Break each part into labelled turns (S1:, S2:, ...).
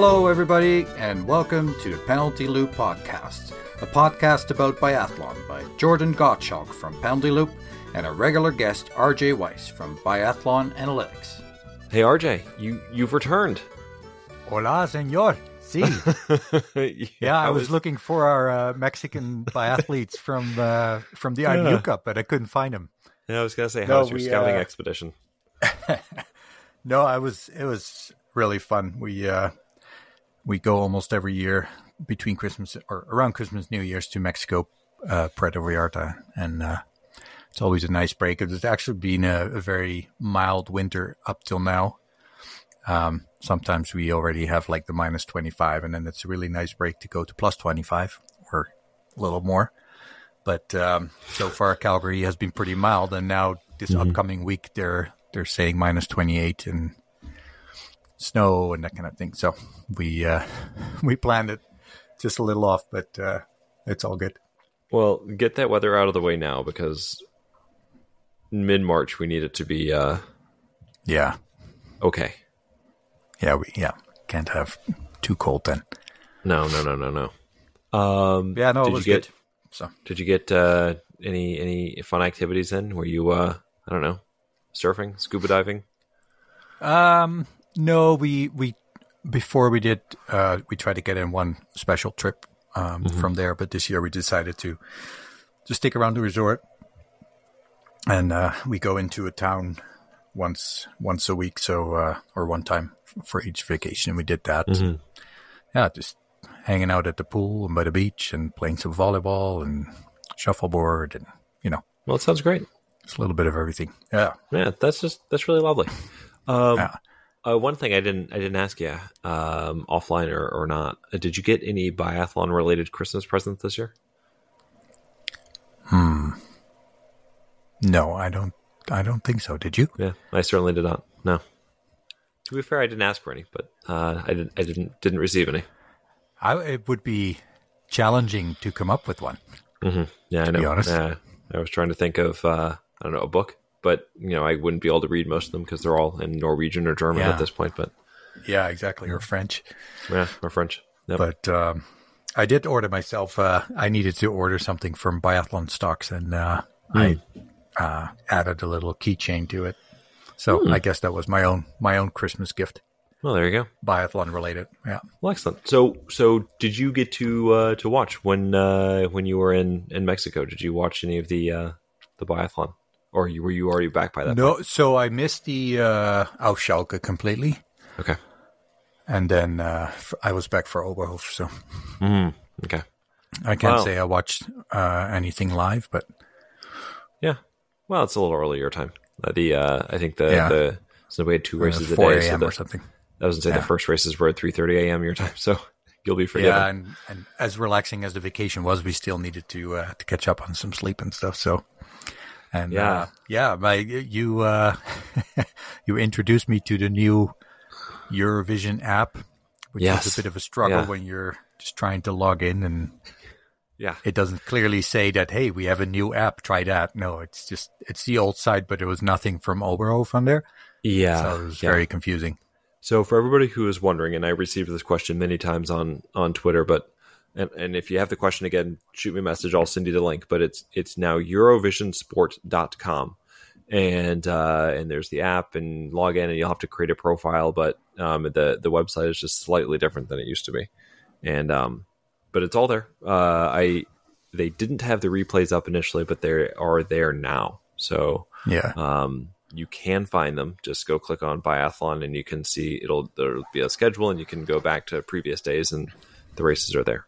S1: Hello, everybody, and welcome to the Penalty Loop Podcast, a podcast about biathlon by Jordan Gottschalk from Penalty Loop and a regular guest, RJ Weiss from Biathlon Analytics.
S2: Hey RJ, you you've returned.
S1: Hola, senor. Si. yeah, I was, looking for our uh, Mexican biathletes from uh, from the IBU
S2: Yeah.
S1: Cup, but I couldn't find them.
S2: Yeah, I was gonna say,
S1: No,
S2: how's your
S1: we,
S2: scouting
S1: uh,
S2: expedition?
S1: No, I was. It was really fun. We uh, we go almost every year between Christmas or around Christmas, New Year's to Mexico, uh, Puerto Vallarta, and uh, it's always a nice break. It's actually been a, a very mild winter up till now. Um, sometimes we already have like the minus twenty five, and then it's a really nice break to go to plus twenty five or a little more. But um, so far, Calgary has been pretty mild, and now this upcoming week they're they're saying minus twenty eight and snow and that kind of thing. So we uh, we planned it just a little off, but uh, it's all good.
S2: Well, get that weather out of the way now because mid March we need it to be uh,
S1: Yeah,
S2: okay.
S1: yeah, we yeah can't have too cold then.
S2: No, no, no, no, no. Um,
S1: Yeah, no, it
S2: did
S1: was
S2: you get
S1: good. So
S2: did you get uh, any any fun activities in? Were you uh, I don't know, surfing, scuba diving?
S1: um, no, we we before we did uh, we tried to get in one special trip um, from there, but this year we decided to just stick around the resort, and uh, we go into a town once once a week, so uh, or one time for each vacation. We did that. Yeah, just hanging out at the pool and by the beach and playing some volleyball and shuffleboard and you know
S2: Well, it sounds great.
S1: It's a little bit of everything. Yeah,
S2: Yeah, that's just that's really lovely. Um,
S1: Yeah.
S2: Uh, one thing I didn't I didn't ask you um, offline or, or not. Uh, did you get any biathlon related Christmas presents this year? Hmm.
S1: No, I don't. I don't think so. Did you?
S2: Yeah, I certainly did not. No. To be fair, I didn't ask for any, but uh, I didn't I didn't didn't receive any.
S1: I, it would be challenging to come up with one.
S2: Yeah, I know.
S1: be honest.
S2: Yeah, I was trying to think of uh, I don't know a book, but you know I wouldn't be able to read most of them because they're all in Norwegian or German
S1: Yeah.
S2: at this point. But
S1: Yeah, exactly, or French.
S2: yeah, or French. Yep.
S1: But um, I did order myself. Uh, I needed to order something from Biathlon Stocks, and uh, I uh, added a little keychain to it. So I guess that was my own my own Christmas gift,
S2: well, there you go.
S1: biathlon related. Yeah.
S2: Well, excellent. So, so did you get to uh, to watch when uh, when you were in, in Mexico? Did you watch any of the uh, the biathlon, or you, were you already back by that?
S1: No, so I missed the uh, Aufschalke completely.
S2: Okay.
S1: and then uh, I was back for Oberhof. So
S2: Okay.
S1: I can't
S2: Wow.
S1: say I watched uh, anything live, but
S2: Yeah. Well, it's a little earlier time. Uh, the uh, I think the
S1: Yeah.
S2: the so we had two races
S1: uh,
S2: a
S1: 4
S2: day. So
S1: a.m.
S2: the,
S1: or something.
S2: I was gonna say
S1: Yeah.
S2: the first races were at three thirty a.m. your time, so you'll be forgiven.
S1: Yeah, and, and as relaxing as the vacation was, we still needed to uh, to catch up on some sleep and stuff. So, and
S2: Yeah.
S1: uh, yeah, my you uh, you introduced me to the new Eurovision app, which
S2: Yes.
S1: is a bit of a struggle
S2: Yeah.
S1: when you're just trying to log in and
S2: yeah.
S1: it doesn't clearly say that hey we have a new app try that no it's just it's the old site but there was nothing from Oberhof on there
S2: Yeah.
S1: so it was
S2: yeah.
S1: very confusing
S2: So for everybody who is wondering, and I received this question many times on on Twitter, but and, and if you have the question again, shoot me a message. I'll send you the link. But it's it's now EurovisionSport.com. And uh, and there's the app and log in and you'll have to create a profile, but um, the the website is just slightly different than it used to be. And um, but it's all there. Uh, I they didn't have the replays up initially, but they are there now. So
S1: yeah
S2: um, you can find them. Just go click on biathlon, and you can see it'll there'll be a schedule, and you can go back to previous days, and the races are there.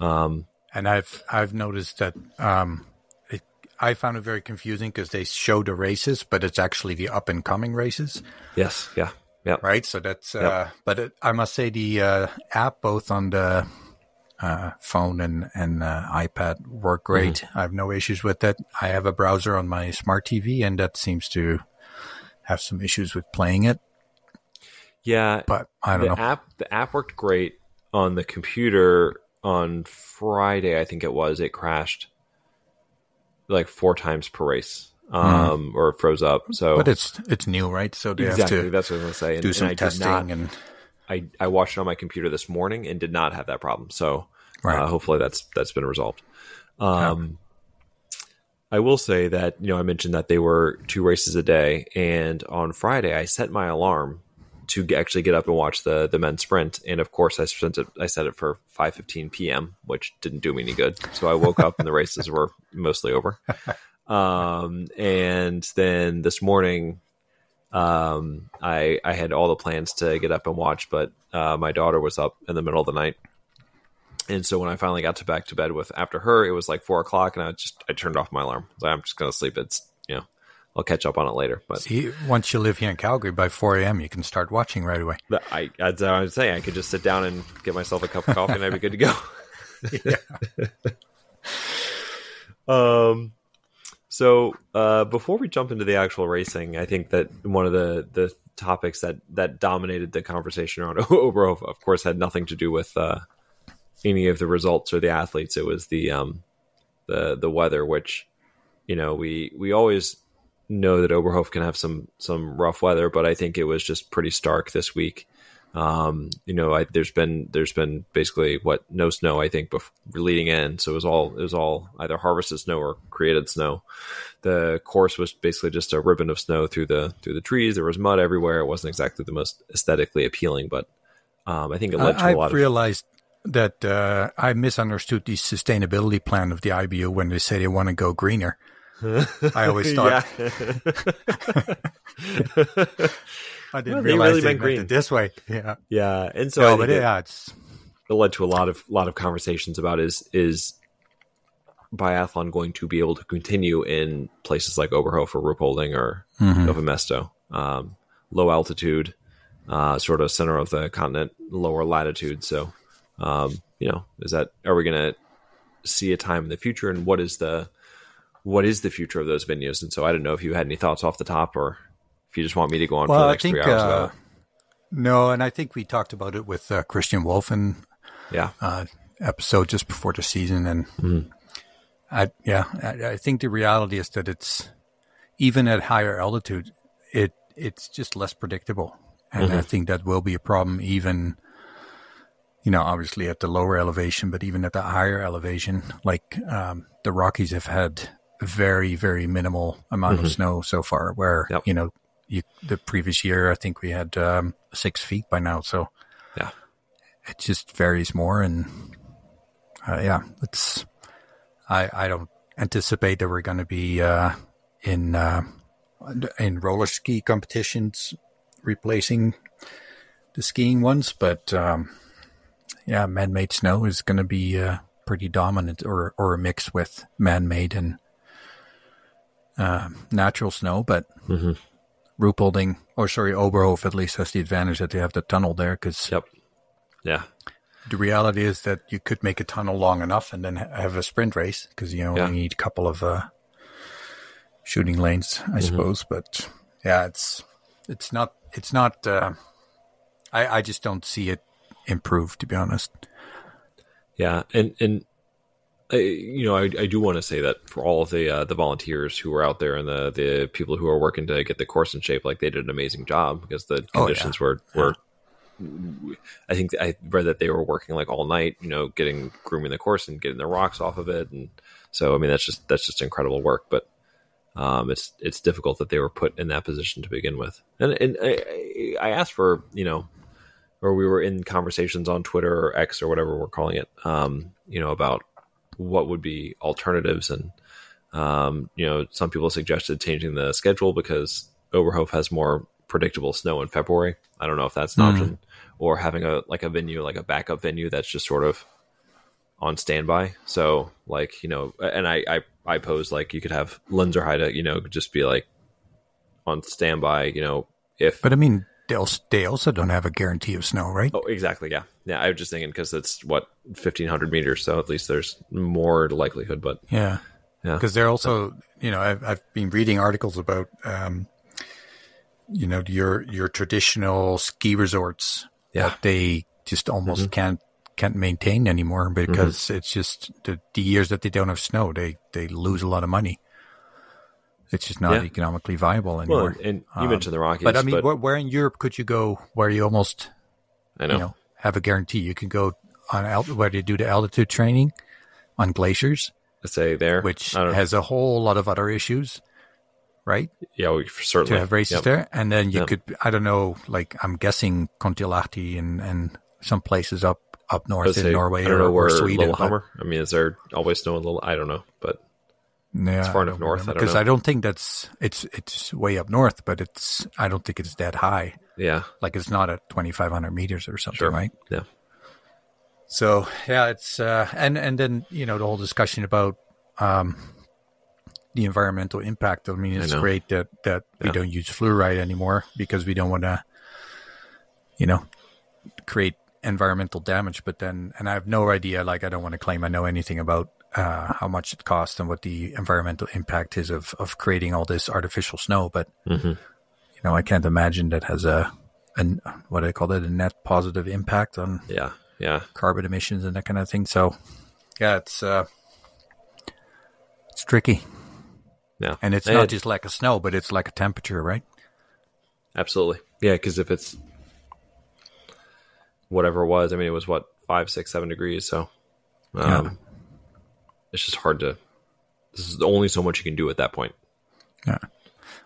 S2: Um,
S1: and I've I've noticed that um, it, I found it very confusing because they show the races, but it's actually the up and coming races,
S2: yes, yeah, yeah,
S1: right? So that's uh, but it, I must say the uh, app both on the uh, phone and and uh, iPad work great. I have no issues with that. I have a browser on my smart TV, and that seems to have some issues with playing it.
S2: yeah.
S1: But I don't
S2: the
S1: know.
S2: app the app worked great on the computer on Friday. I think it was. It crashed like four times per race, um, or it froze up. So
S1: Hmm. But it's it's new, right? So they
S2: exactly
S1: have to
S2: that's what I was to say. And,
S1: do
S2: and
S1: some
S2: I
S1: testing
S2: not-
S1: and
S2: I I watched it on my computer this morning and did not have that problem. So
S1: Right.
S2: uh, hopefully that's that's been resolved. Um, I will say that you know I mentioned that they were two races a day, and on Friday I set my alarm to actually get up and watch the the men's sprint, and of course I sent it I set it for five fifteen p.m., which didn't do me any good. So I woke up and the races were mostly over. Um, and then this morning, um, I I had all the plans to get up and watch, but uh, my daughter was up in the middle of the night. And so when I finally got to back to bed with after her, it was like four o'clock, and I just I turned off my alarm. Like, I'm just gonna sleep. It's I'll catch up on it later. But
S1: See, once you live here in Calgary, by 4 a.m., you can start watching right away.
S2: I that's what I was saying. I could just sit down and get myself a cup of coffee, and I'd be good to go. Um, so uh, before we jump into the actual racing, I think that one of the the topics that that dominated the conversation around Oberhof, of course, had nothing to do with uh, any of the results or the athletes. It was the um, the the weather, which you know we we always know that Oberhof can have some some rough weather, but I think it was just pretty stark this week. Um, you know, I, there's been there's been basically what no snow I think before leading in, so it was all it was all either harvested snow or created snow. The course was basically just a ribbon of snow through the through the trees. There was mud everywhere. It wasn't exactly the most aesthetically appealing, but um, I think it led to
S1: I,
S2: a lot
S1: I've
S2: of
S1: realized that uh, I misunderstood the sustainability plan of the IBU when they say they want to go greener. I always thought I didn't
S2: Well,
S1: realize
S2: really
S1: they
S2: meant green.
S1: it this way. Yeah,
S2: yeah, and so
S1: no, but
S2: it-
S1: it's
S2: it led to a lot of lot of conversations about is is biathlon going to be able to continue in places like Oberhof or Ruhpolding or Mesto, um, low altitude, uh, sort of center of the continent, lower latitude. So, um, you know, is that are we going to see a time in the future, and what is the what is the future of those venues? And so, I don't know if you had any thoughts off the top, or if you just want me to go on for
S1: well,
S2: the
S1: I
S2: next
S1: think
S2: three hours
S1: uh, no, and I think we talked about it with uh, Christian Wolf in
S2: Yeah,
S1: uh, episode just before the season, and
S2: Mm-hmm.
S1: I yeah, I, I think the reality is that it's even at higher altitude, it it's just less predictable, and
S2: Mm-hmm.
S1: I think that will be a problem even. You know, obviously at the lower elevation, but even at the higher elevation, like um, the Rockies have had very, very minimal amount of snow so far. Where
S2: Mm-hmm. Yep.
S1: you know, you, the previous year, I think we had um, six feet by now. So
S2: yeah.
S1: it just varies more and uh, yeah it's i i don't anticipate that we're going to be uh in uh in roller ski competitions replacing the skiing ones but um yeah man-made snow is going to be uh pretty dominant or or a mix with man-made and uh, natural snow but
S2: Mhm.
S1: Ruhpolding, or sorry, Oberhof at least has the advantage that they have the tunnel there because
S2: Yep. Yeah.
S1: the reality is that you could make a tunnel long enough and then have a sprint race because you only
S2: Yeah.
S1: need a couple of uh, shooting lanes, I suppose. But yeah, it's it's not it's not. Uh, I I just don't see it improve, to be honest.
S2: Yeah, and and I, you know, I, I do want to say that for all of the uh, the volunteers who were out there and the the people who are working to get the course in shape, like they did an amazing job because the
S1: Oh, yeah.
S2: conditions were were. I think I read that they were working like all night, you know, getting grooming the course and getting the rocks off of it, and so I mean that's just that's just incredible work. But um, it's it's difficult that they were put in that position to begin with. And and I, I asked for you know or we were in conversations on Twitter or X or whatever we're calling it, um, you know, about what would be alternatives. And, um, you know, some people suggested changing the schedule because Oberhof has more predictable snow in February. I don't know if that's an option or having a, like a venue, like a backup venue that's just sort of on standby. So like, you know, and I, I, I pose like you could have Lenzerheide, you know, just be like on standby, you know, if
S1: But I mean, they also, they also don't have a guarantee of snow, right?
S2: Oh, exactly. Yeah, yeah. I was just thinking because it's what fifteen hundred meters, so at least there's more likelihood. But
S1: Yeah.
S2: Yeah.
S1: Because they're also, you know, I've, I've been reading articles about, um, you know, your your traditional ski resorts
S2: Yeah.
S1: that they just almost can't can't maintain anymore because it's just the, the years that they don't have snow, they they lose a lot of money. It's just not
S2: Yeah.
S1: economically viable
S2: well,
S1: anymore.
S2: and you
S1: Um,
S2: mentioned the Rockies,
S1: but I mean, where, where in Europe could you go where you almost
S2: I know.
S1: you know have a guarantee. You can go on alt- where they do the altitude training on glaciers,
S2: Let's say there,
S1: which has a whole lot of other issues, right?
S2: yeah, we
S1: To have races
S2: Yep.
S1: there, and then you
S2: Yep.
S1: could I don't know, like I'm guessing Kontiolahti and and some places up up north in
S2: say,
S1: Norway
S2: I don't
S1: or,
S2: know
S1: or
S2: where
S1: Sweden. but-
S2: Lillehammer. I mean, is there always snow in Little? I don't know, but
S1: Yeah,
S2: It's far
S1: I
S2: enough north, I
S1: because
S2: know.
S1: I don't think that's it's it's way up north, but it's I don't think it's that high.
S2: yeah,
S1: Like it's not at 2,500 meters or something,
S2: Sure.
S1: right?
S2: yeah,
S1: So yeah, it's uh, and and then you know the whole discussion about um, the environmental impact. I mean, it's
S2: know.
S1: great that that we don't use fluoride anymore because we don't want to, you know, create environmental damage. But then, and I have no idea. Like, I don't want to claim I know anything about uh, how much it costs and what the environmental impact is of of creating all this artificial snow. But
S2: hmm
S1: you know, I can't imagine that has a an what I call it a net positive impact on
S2: yeah, yeah.
S1: carbon emissions and that kind of thing. So, yeah, it's uh, it's tricky,
S2: Yeah,
S1: and it's
S2: And-
S1: not just like a snow, but it's like a temperature, right?
S2: Absolutely. Yeah, because if it's whatever it was, I mean, it was what five, six, seven degrees. So um,
S1: Yeah.
S2: It's just hard to. This is only so much you can do at that point.
S1: Yeah,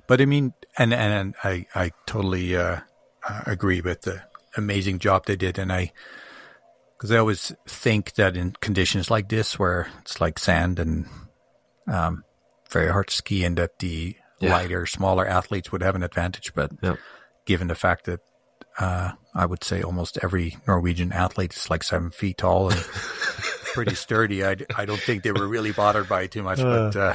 S1: but I mean, and and I I totally uh, uh, agree with the amazing job they did, and I because I always think that in conditions like this, where it's like sand and um, very hard to ski, and that the
S2: Yeah.
S1: lighter, smaller athletes would have an advantage, but
S2: Yeah.
S1: given the fact that uh, I would say almost every Norwegian athlete is like seven feet tall and pretty sturdy, I, I don't think they were really bothered by it too much. but uh,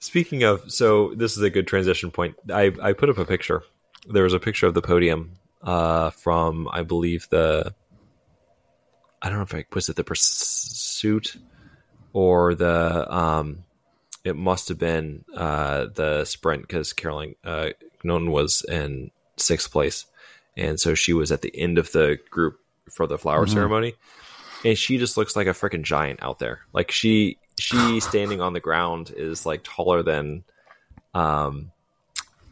S2: Speaking of, so this is a good transition point. I, I put up a picture. There was a picture of the podium uh, from, I believe, the. I don't know if I was it the pursuit or the. Um, it must have been uh, the sprint because Caroline uh, Gnon was in sixth place, and so she was at the end of the group for the flower ceremony, and she just looks like a freaking giant out there. Like she she standing on the ground is like taller than um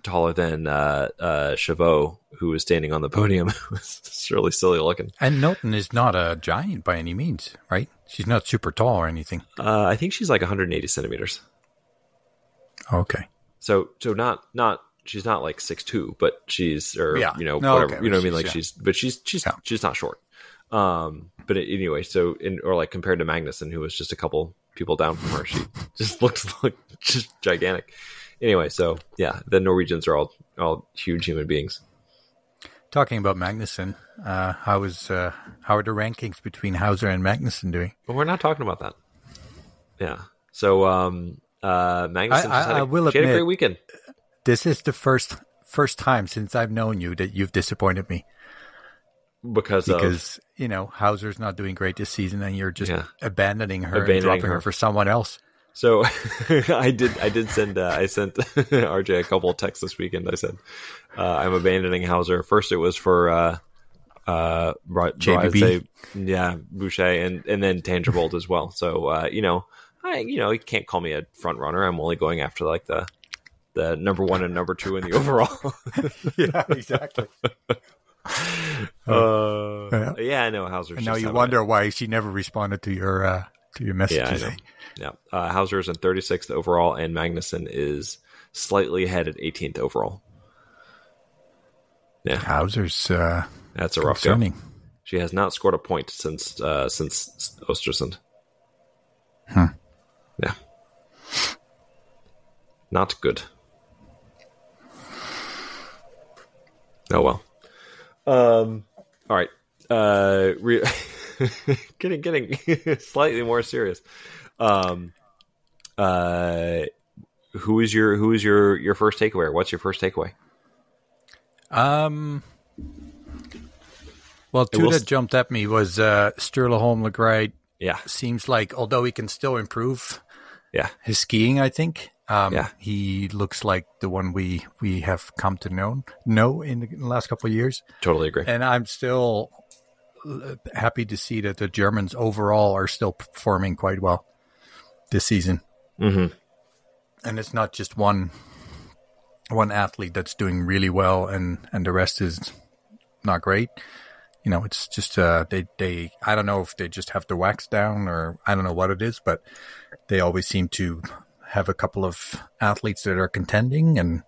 S2: taller than uh uh Chavot who was standing on the podium. it's really silly looking.
S1: And Norton is not a giant by any means, right? She's not super tall or anything.
S2: Uh I think she's like 180 centimeters.
S1: Okay.
S2: So so not not she's not like six two, but she's or
S1: Yeah.
S2: you know
S1: No,
S2: whatever
S1: okay,
S2: you know what I mean. Like
S1: yeah.
S2: she's but she's she's
S1: Yeah.
S2: she's not short. Um, but it, anyway, so in or like compared to Magnusson, who was just a couple people down from her, she just looks like just gigantic. Anyway, so yeah, the Norwegians are all all huge human beings.
S1: Talking about Magnusson, uh, how is uh, how are the rankings between Hauser and Magnusson doing?
S2: But we're not talking about that. Yeah. So um, uh, Magnusson
S1: I- I-
S2: a,
S1: I will
S2: she had a great weekend.
S1: This is the first first time since I've known you that you've disappointed me
S2: because, of
S1: because you know Hauser's not doing great this season, and you're just
S2: Yeah.
S1: abandoning her
S2: Abandoning
S1: and dropping her.
S2: her.
S1: for someone else.
S2: So I did. I did send. Uh, I sent RJ a couple of texts this weekend. I said uh, I'm abandoning Hauser. First, it was for uh, uh. Bri- yeah, Bouchet, and and then Tandrevold as well. So uh, you know, I you know you can't call me a front runner. I'm only going after like the the number one and number two in the overall.
S1: yeah, exactly.
S2: uh,
S1: Yeah.
S2: yeah, I know Hauser's.
S1: Now you wonder why she never responded to your uh, to your
S2: Yeah,
S1: messages.
S2: know. Yeah, uh, Hauser is in 36th overall, and Magnusson is slightly ahead at 18th overall. Yeah,
S1: Hauser's uh,
S2: that's a rough go. She has not scored a point since uh, since Ostersund.
S1: Hmm.
S2: Yeah, not good. Oh well. Um. All right. Uh. Re- getting getting slightly more serious. Um. Uh. Who is your Who is your your first takeaway? What's your first takeaway?
S1: Um. Well, two
S2: will
S1: that jumped at me was uh, Sturla Holm Laegreid.
S2: Yeah.
S1: Seems like, although he can still improve
S2: Yeah.
S1: his skiing, I think. Um,
S2: Yeah.
S1: he looks like the one we we have come to know know in the, in the last couple of years,
S2: Totally agree.
S1: and I'm still uh, happy to see that the Germans overall are still performing quite well this season.
S2: Mm-hmm.
S1: and it's not just one one athlete that's doing really well and and the rest is not great you know, it's just uh, they they I don't know if they just have the wax down or I don't know what it is, but they always seem to have a couple of athletes that are contending and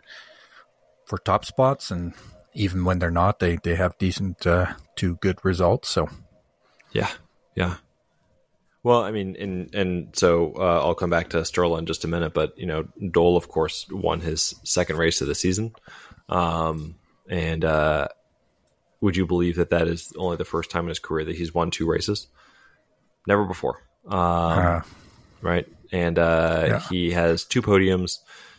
S1: for top spots, and even when they're not, they they have decent uh, to good results. So
S2: yeah, yeah. Well, I mean, and and so uh, I'll come back to Sturla in just a minute, but you know, Doll, of course, won his second race of the season, um, and uh, would you believe that that is only the first time in his career that he's won two races? Never before, um, uh, right? And uh, yeah. he has two podiums,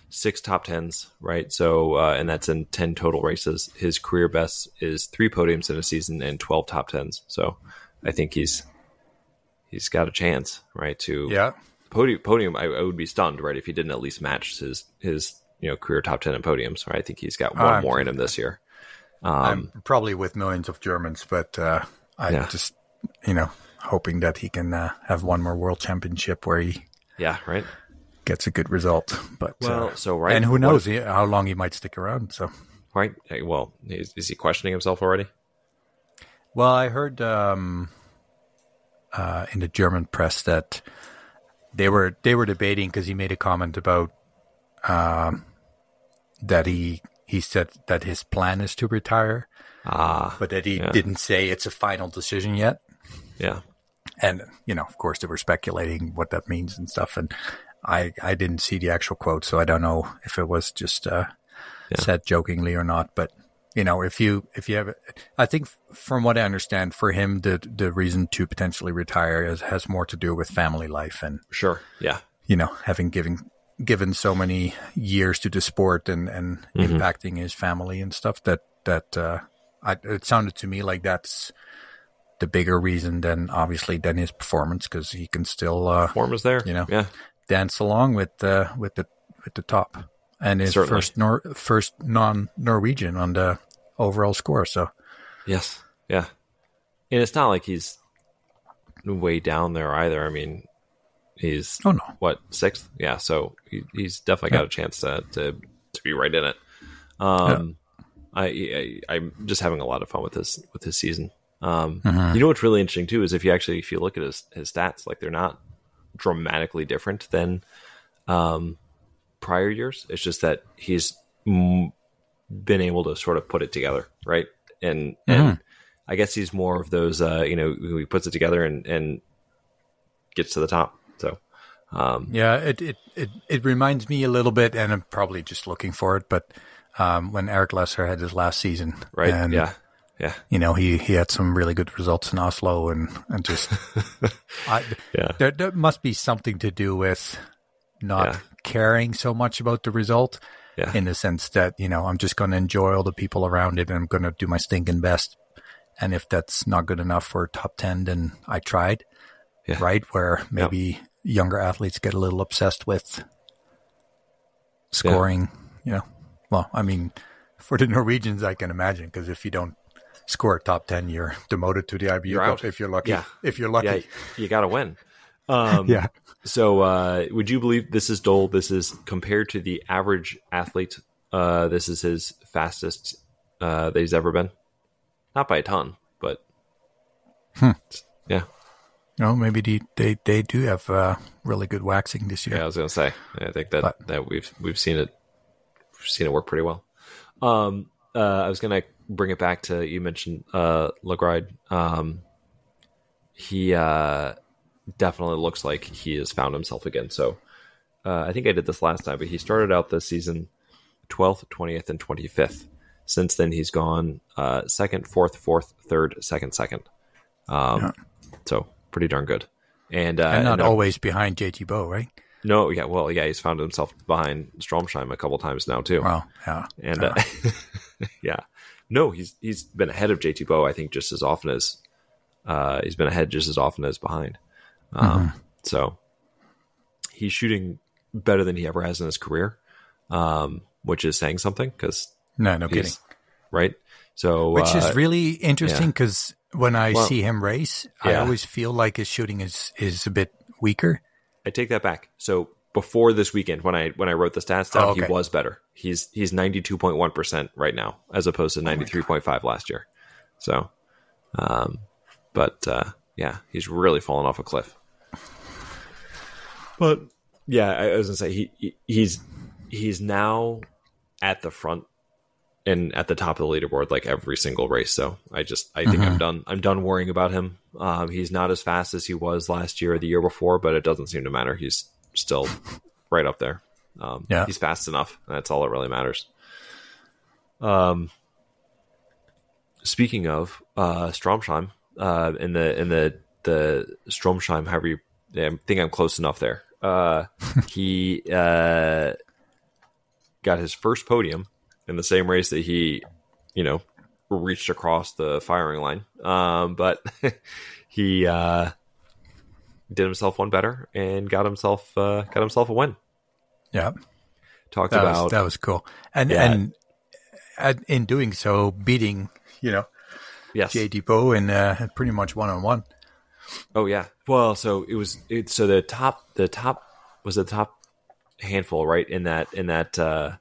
S2: six top tens, right? So, uh, and that's in ten total races. His career best is three podiums in a season and twelve top tens. So, I think he's he's got a chance, right? To
S1: yeah
S2: podium. Podium, I, I, would be stunned, right, if he didn't at least match his his you know career top ten in podiums. Right, I think he's got one more in him this year.
S1: Um, I'm probably with millions of Germans, but uh, I yeah. just you know hoping that he can uh, have one more world championship where he
S2: yeah right
S1: gets a good result. But
S2: well,
S1: uh,
S2: so right,
S1: and who knows what, how long he might stick around? So
S2: right, well, is, is he questioning himself already?
S1: Well, I heard um, uh, in the German press that they were they were debating because he made a comment about um, that he he said that his plan is to retire,
S2: ah,
S1: but that he
S2: yeah.
S1: didn't say it's a final decision yet.
S2: Yeah,
S1: and you know, of course, they were speculating what that means and stuff, and I I didn't see the actual quote, so I don't know if it was just uh, yeah. said jokingly or not, but you know, if you if you have, I think from what I understand, for him, the the reason to potentially retire is, has more to do with family life and
S2: sure, yeah,
S1: you know, having given given so many years to the sport and and mm-hmm. impacting his family and stuff that that uh, I, it sounded to me like that's the bigger reason than obviously than his performance because he can still uh,
S2: performance there,
S1: you know,
S2: yeah,
S1: dance along with uh, with the with the top and his Certainly. first Nor- first non Norwegian on the overall score. So
S2: yes, yeah, and it's not like he's way down there either. I mean, he's
S1: oh no,
S2: what sixth? Yeah, so he, he's definitely got a chance to, to to be right in it. Um, yeah. I, I am just having a lot of fun with this with this season. Um, mm-hmm. you know what's really interesting too is if you actually if you look at his his stats, like they're not dramatically different than um prior years. It's just that he's m- been able to sort of put it together, right? And mm-hmm. and I guess he's more of those, uh, you know, who he puts it together and and gets to the top. So. Um,
S1: yeah, it, it, it, it reminds me a little bit, and I'm probably just looking for it, but um, when Erik Lesser had his last season,
S2: right?
S1: And,
S2: yeah, yeah.
S1: You know, he, he had some really good results in Oslo, and and just, I,
S2: yeah,
S1: there, there must be something to do with not yeah. caring so much about the result.
S2: Yeah.
S1: In the sense that, you know, I'm just going to enjoy all the people around it and I'm going to do my stinking best. And if that's not good enough for top 10, then I tried.
S2: Yeah.
S1: Right. Where maybe younger athletes get a little obsessed with scoring, you know. Well, I mean, for the Norwegians, I can imagine because if you don't score a top 10, you're demoted to the IBU
S2: you're out.
S1: if you're lucky.
S2: Yeah.
S1: If you're lucky.
S2: Yeah, you got to win. Um,
S1: yeah.
S2: So, uh, would you believe this is Doll? This is compared to the average athlete. Uh, this is his fastest uh, that he's ever been. Not by a ton, but
S1: hmm.
S2: yeah.
S1: No, maybe they they, they do have uh, really good waxing this year.
S2: Yeah, I was gonna say. I think that, but, that we've we've seen it we've seen it work pretty well. Um, uh, I was gonna bring it back to you mentioned uh, Laegreid. Um, he uh, definitely looks like he has found himself again. So uh, I think I did this last time, but he started out this season 12th, 20th, and 25th. Since then, he's gone uh, second, fourth, fourth, third, second, second. Um, yeah. So pretty darn good. And, uh,
S1: and not and, always behind JT Bø, right?
S2: No, yeah, well, yeah, he's found himself behind Stromsheim a couple times now too.
S1: Wow, yeah,
S2: and uh, yeah, no, he's he's been ahead of JT Bø. I think just as often as uh, he's been ahead just as often as behind. Um, mm-hmm. So he's shooting better than he ever has in his career, um, which is saying something because
S1: no, no kidding,
S2: right? So
S1: which
S2: uh,
S1: is really interesting because yeah. when I
S2: well,
S1: see him race, yeah. I always feel like his shooting is is a bit weaker.
S2: I take that back. So before this weekend, when I when I wrote the stats down, oh, okay. he was better. He's he's ninety two point one percent right now, as opposed to ninety three point five last year. So Um, but uh, yeah, he's really fallen off a cliff. But yeah, I was gonna say he, he he's he's now at the front and at the top of the leaderboard like every single race. So I just I think I'm done. I'm done worrying about him. Um, he's not as fast as he was last year or the year before, but it doesn't seem to matter. He's still right up there. Um,
S1: Yeah.
S2: he's fast enough. That's all that really matters. Um, speaking of uh, Stromsheim, uh, in the in the the Stromsheim, however you, I think I'm close enough there. Uh, he uh, got his first podium in the same race that he, you know, reached across the firing line. Um, but he uh, did himself one better and got himself uh, got himself a win.
S1: Yeah,
S2: Talked
S1: that
S2: about
S1: was that was cool, and
S2: Yeah.
S1: and and in doing so, beating you know
S2: yes,
S1: JT Bø and uh, pretty much one on one.
S2: Oh yeah. Well, so it was it so the top the top was the top handful, right? In that in that uh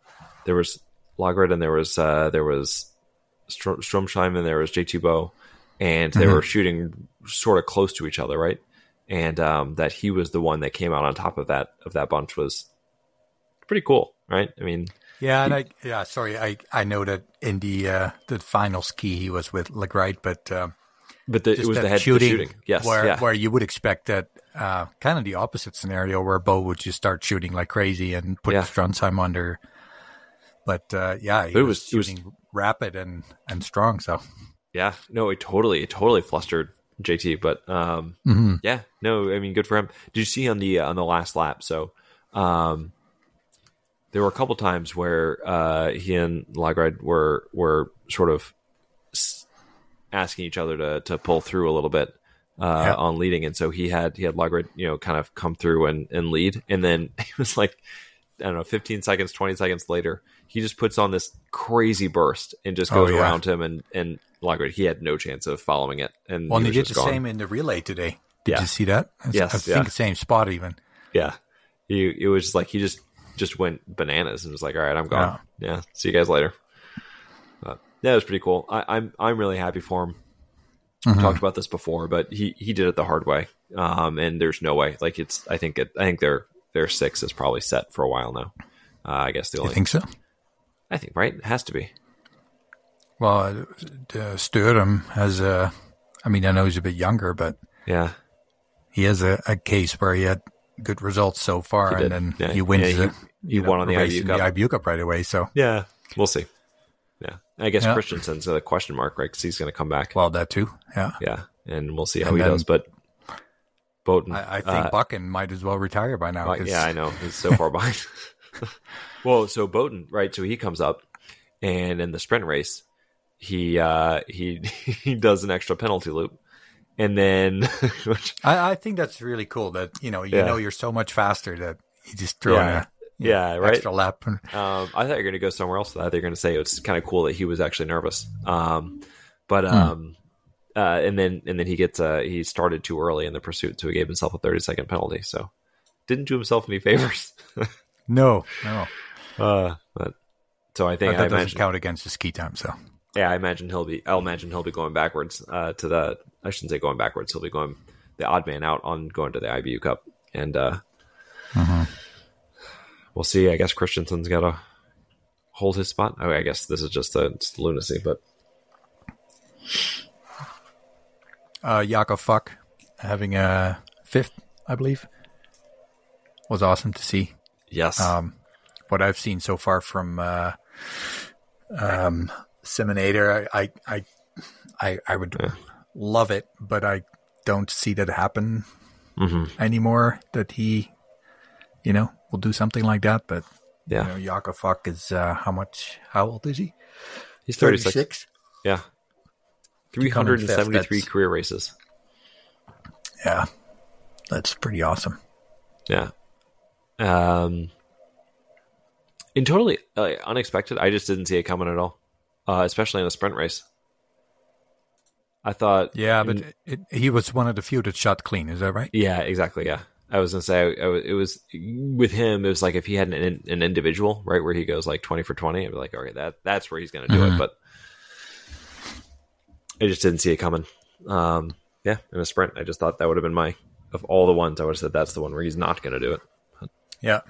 S2: there was Laegreid and there was uh there was Str- Stromsheim and there was JT Bø and they were shooting sort of close to each other, right? And um that he was the one that came out on top of that of that bunch was pretty cool, right? I mean,
S1: Yeah, and I yeah, sorry, I I know that in the uh, the final ski he was with Laegreid, but um,
S2: but the, it was the head
S1: shooting,
S2: the shooting. Yes,
S1: where
S2: yeah.
S1: where you would expect that uh, kind of the opposite scenario where Bø would just start shooting like crazy and put
S2: Yeah.
S1: Stromsheim under. But uh, yeah, he
S2: It
S1: was,
S2: was- it was-
S1: rapid and and strong. So
S2: Yeah, no, it totally, it totally flustered JT, but um,
S1: Mhm.
S2: yeah, no, I mean, good for him. Did you see on the on the last lap? So, um, there were a couple times where uh, he and Laegreid were were sort of asking each other to to pull through a little bit uh,
S1: Yeah.
S2: on leading, and so he had he had Laegreid, you know, kind of come through and and lead, and then he was like. I don't know, 15 seconds, 20 seconds later, he just puts on this crazy burst and just
S1: Oh,
S2: goes
S1: yeah.
S2: around him. And, and Laegreid, he had no chance of following it. And
S1: well, and
S2: he
S1: he did the
S2: gone.
S1: same in the relay today. Did
S2: Yeah.
S1: you see that? It's-
S2: Yes,
S1: I think
S2: yeah.
S1: same spot even.
S2: Yeah. He, it was just like he just just went bananas and was like, "All right, I'm gone. Yeah, see you guys later." But yeah, it was pretty cool. I, I'm I'm really happy for him.
S1: Mm-hmm.
S2: Talked about this before, but he he did it the hard way. Um, and there's no way. Like it's, I think it, I think their their six is probably set for a while now. Uh, I guess the
S1: You
S2: only,
S1: think so?
S2: I think right, it has to be.
S1: Well, uh, Sturm has a. I mean, I know he's a bit younger, but
S2: Yeah,
S1: he has a, a case where he had good results so far, and then
S2: Yeah,
S1: he wins
S2: yeah, he-
S1: the
S2: he
S1: you know,
S2: won on the
S1: race
S2: IBU Cup.
S1: the IBU Cup right away. So,
S2: yeah, we'll see. Yeah, I guess
S1: Yeah.
S2: Christiansen's a question mark, right? Because he's going to come back.
S1: well, that too. Yeah,
S2: Yeah, and we'll see how
S1: And
S2: he
S1: then-
S2: does. But Bowden,
S1: I, I think
S2: uh,
S1: Buchan might as well retire by now.
S2: Yeah, I know he's so far behind. well, so Bowden, right? So he comes up, and in the sprint race, he uh, he he does an extra penalty loop, and then which,
S1: I, I think that's really cool. That you know, you
S2: Yeah.
S1: know, you're so much faster that you just throw
S2: Yeah.
S1: in a
S2: Yeah,
S1: know,
S2: right.
S1: extra lap.
S2: um, I thought you were going to go somewhere else. I thought you were going to say it's kind of cool that he was actually nervous. Um, but um, uh, and then and then he gets uh, he started too early in the pursuit, so he gave himself a thirty second penalty. So didn't do himself any favors.
S1: No, no,
S2: uh, but so I
S1: but
S2: think
S1: that
S2: I
S1: doesn't count against the ski time. So,
S2: Yeah, I imagine he'll be. I'll imagine he'll be going backwards uh, to the. I shouldn't say going backwards. He'll be going the odd man out on going to the IBU Cup, and uh, we'll see. I guess Christiansen's got to hold his spot. Oh, I guess this is just a it's lunacy, but
S1: uh, Jakov Fak having a fifth, I believe, was awesome to see.
S2: yes,
S1: Um, what I've seen so far from uh, um, Simon Eder, I, I, I, I, would love it, but I don't see that happen
S2: hmm
S1: anymore. That he, you know, will do something like that. But
S2: yeah,
S1: you know, is uh, how much? How old is he?
S2: he's thirty six. Yeah, three hundred and seventy three career races.
S1: Yeah, that's pretty awesome.
S2: Yeah. Um, and totally uh, unexpected. I just didn't see it coming at all, uh, especially in a sprint race. I thought,
S1: Yeah, but it, it, he was one of the few that shot clean. Is that right?
S2: yeah, exactly. Yeah, I was gonna say I, I- it was with him. It was like if he had an, an individual, right, where he goes like twenty for twenty, I'd be like, okay, that that's where he's gonna do it. But I just didn't see it coming. Um, yeah, in a sprint, I just thought that would have been my of all the ones. I would have said that's the one where he's not going to do it.
S1: Yeah.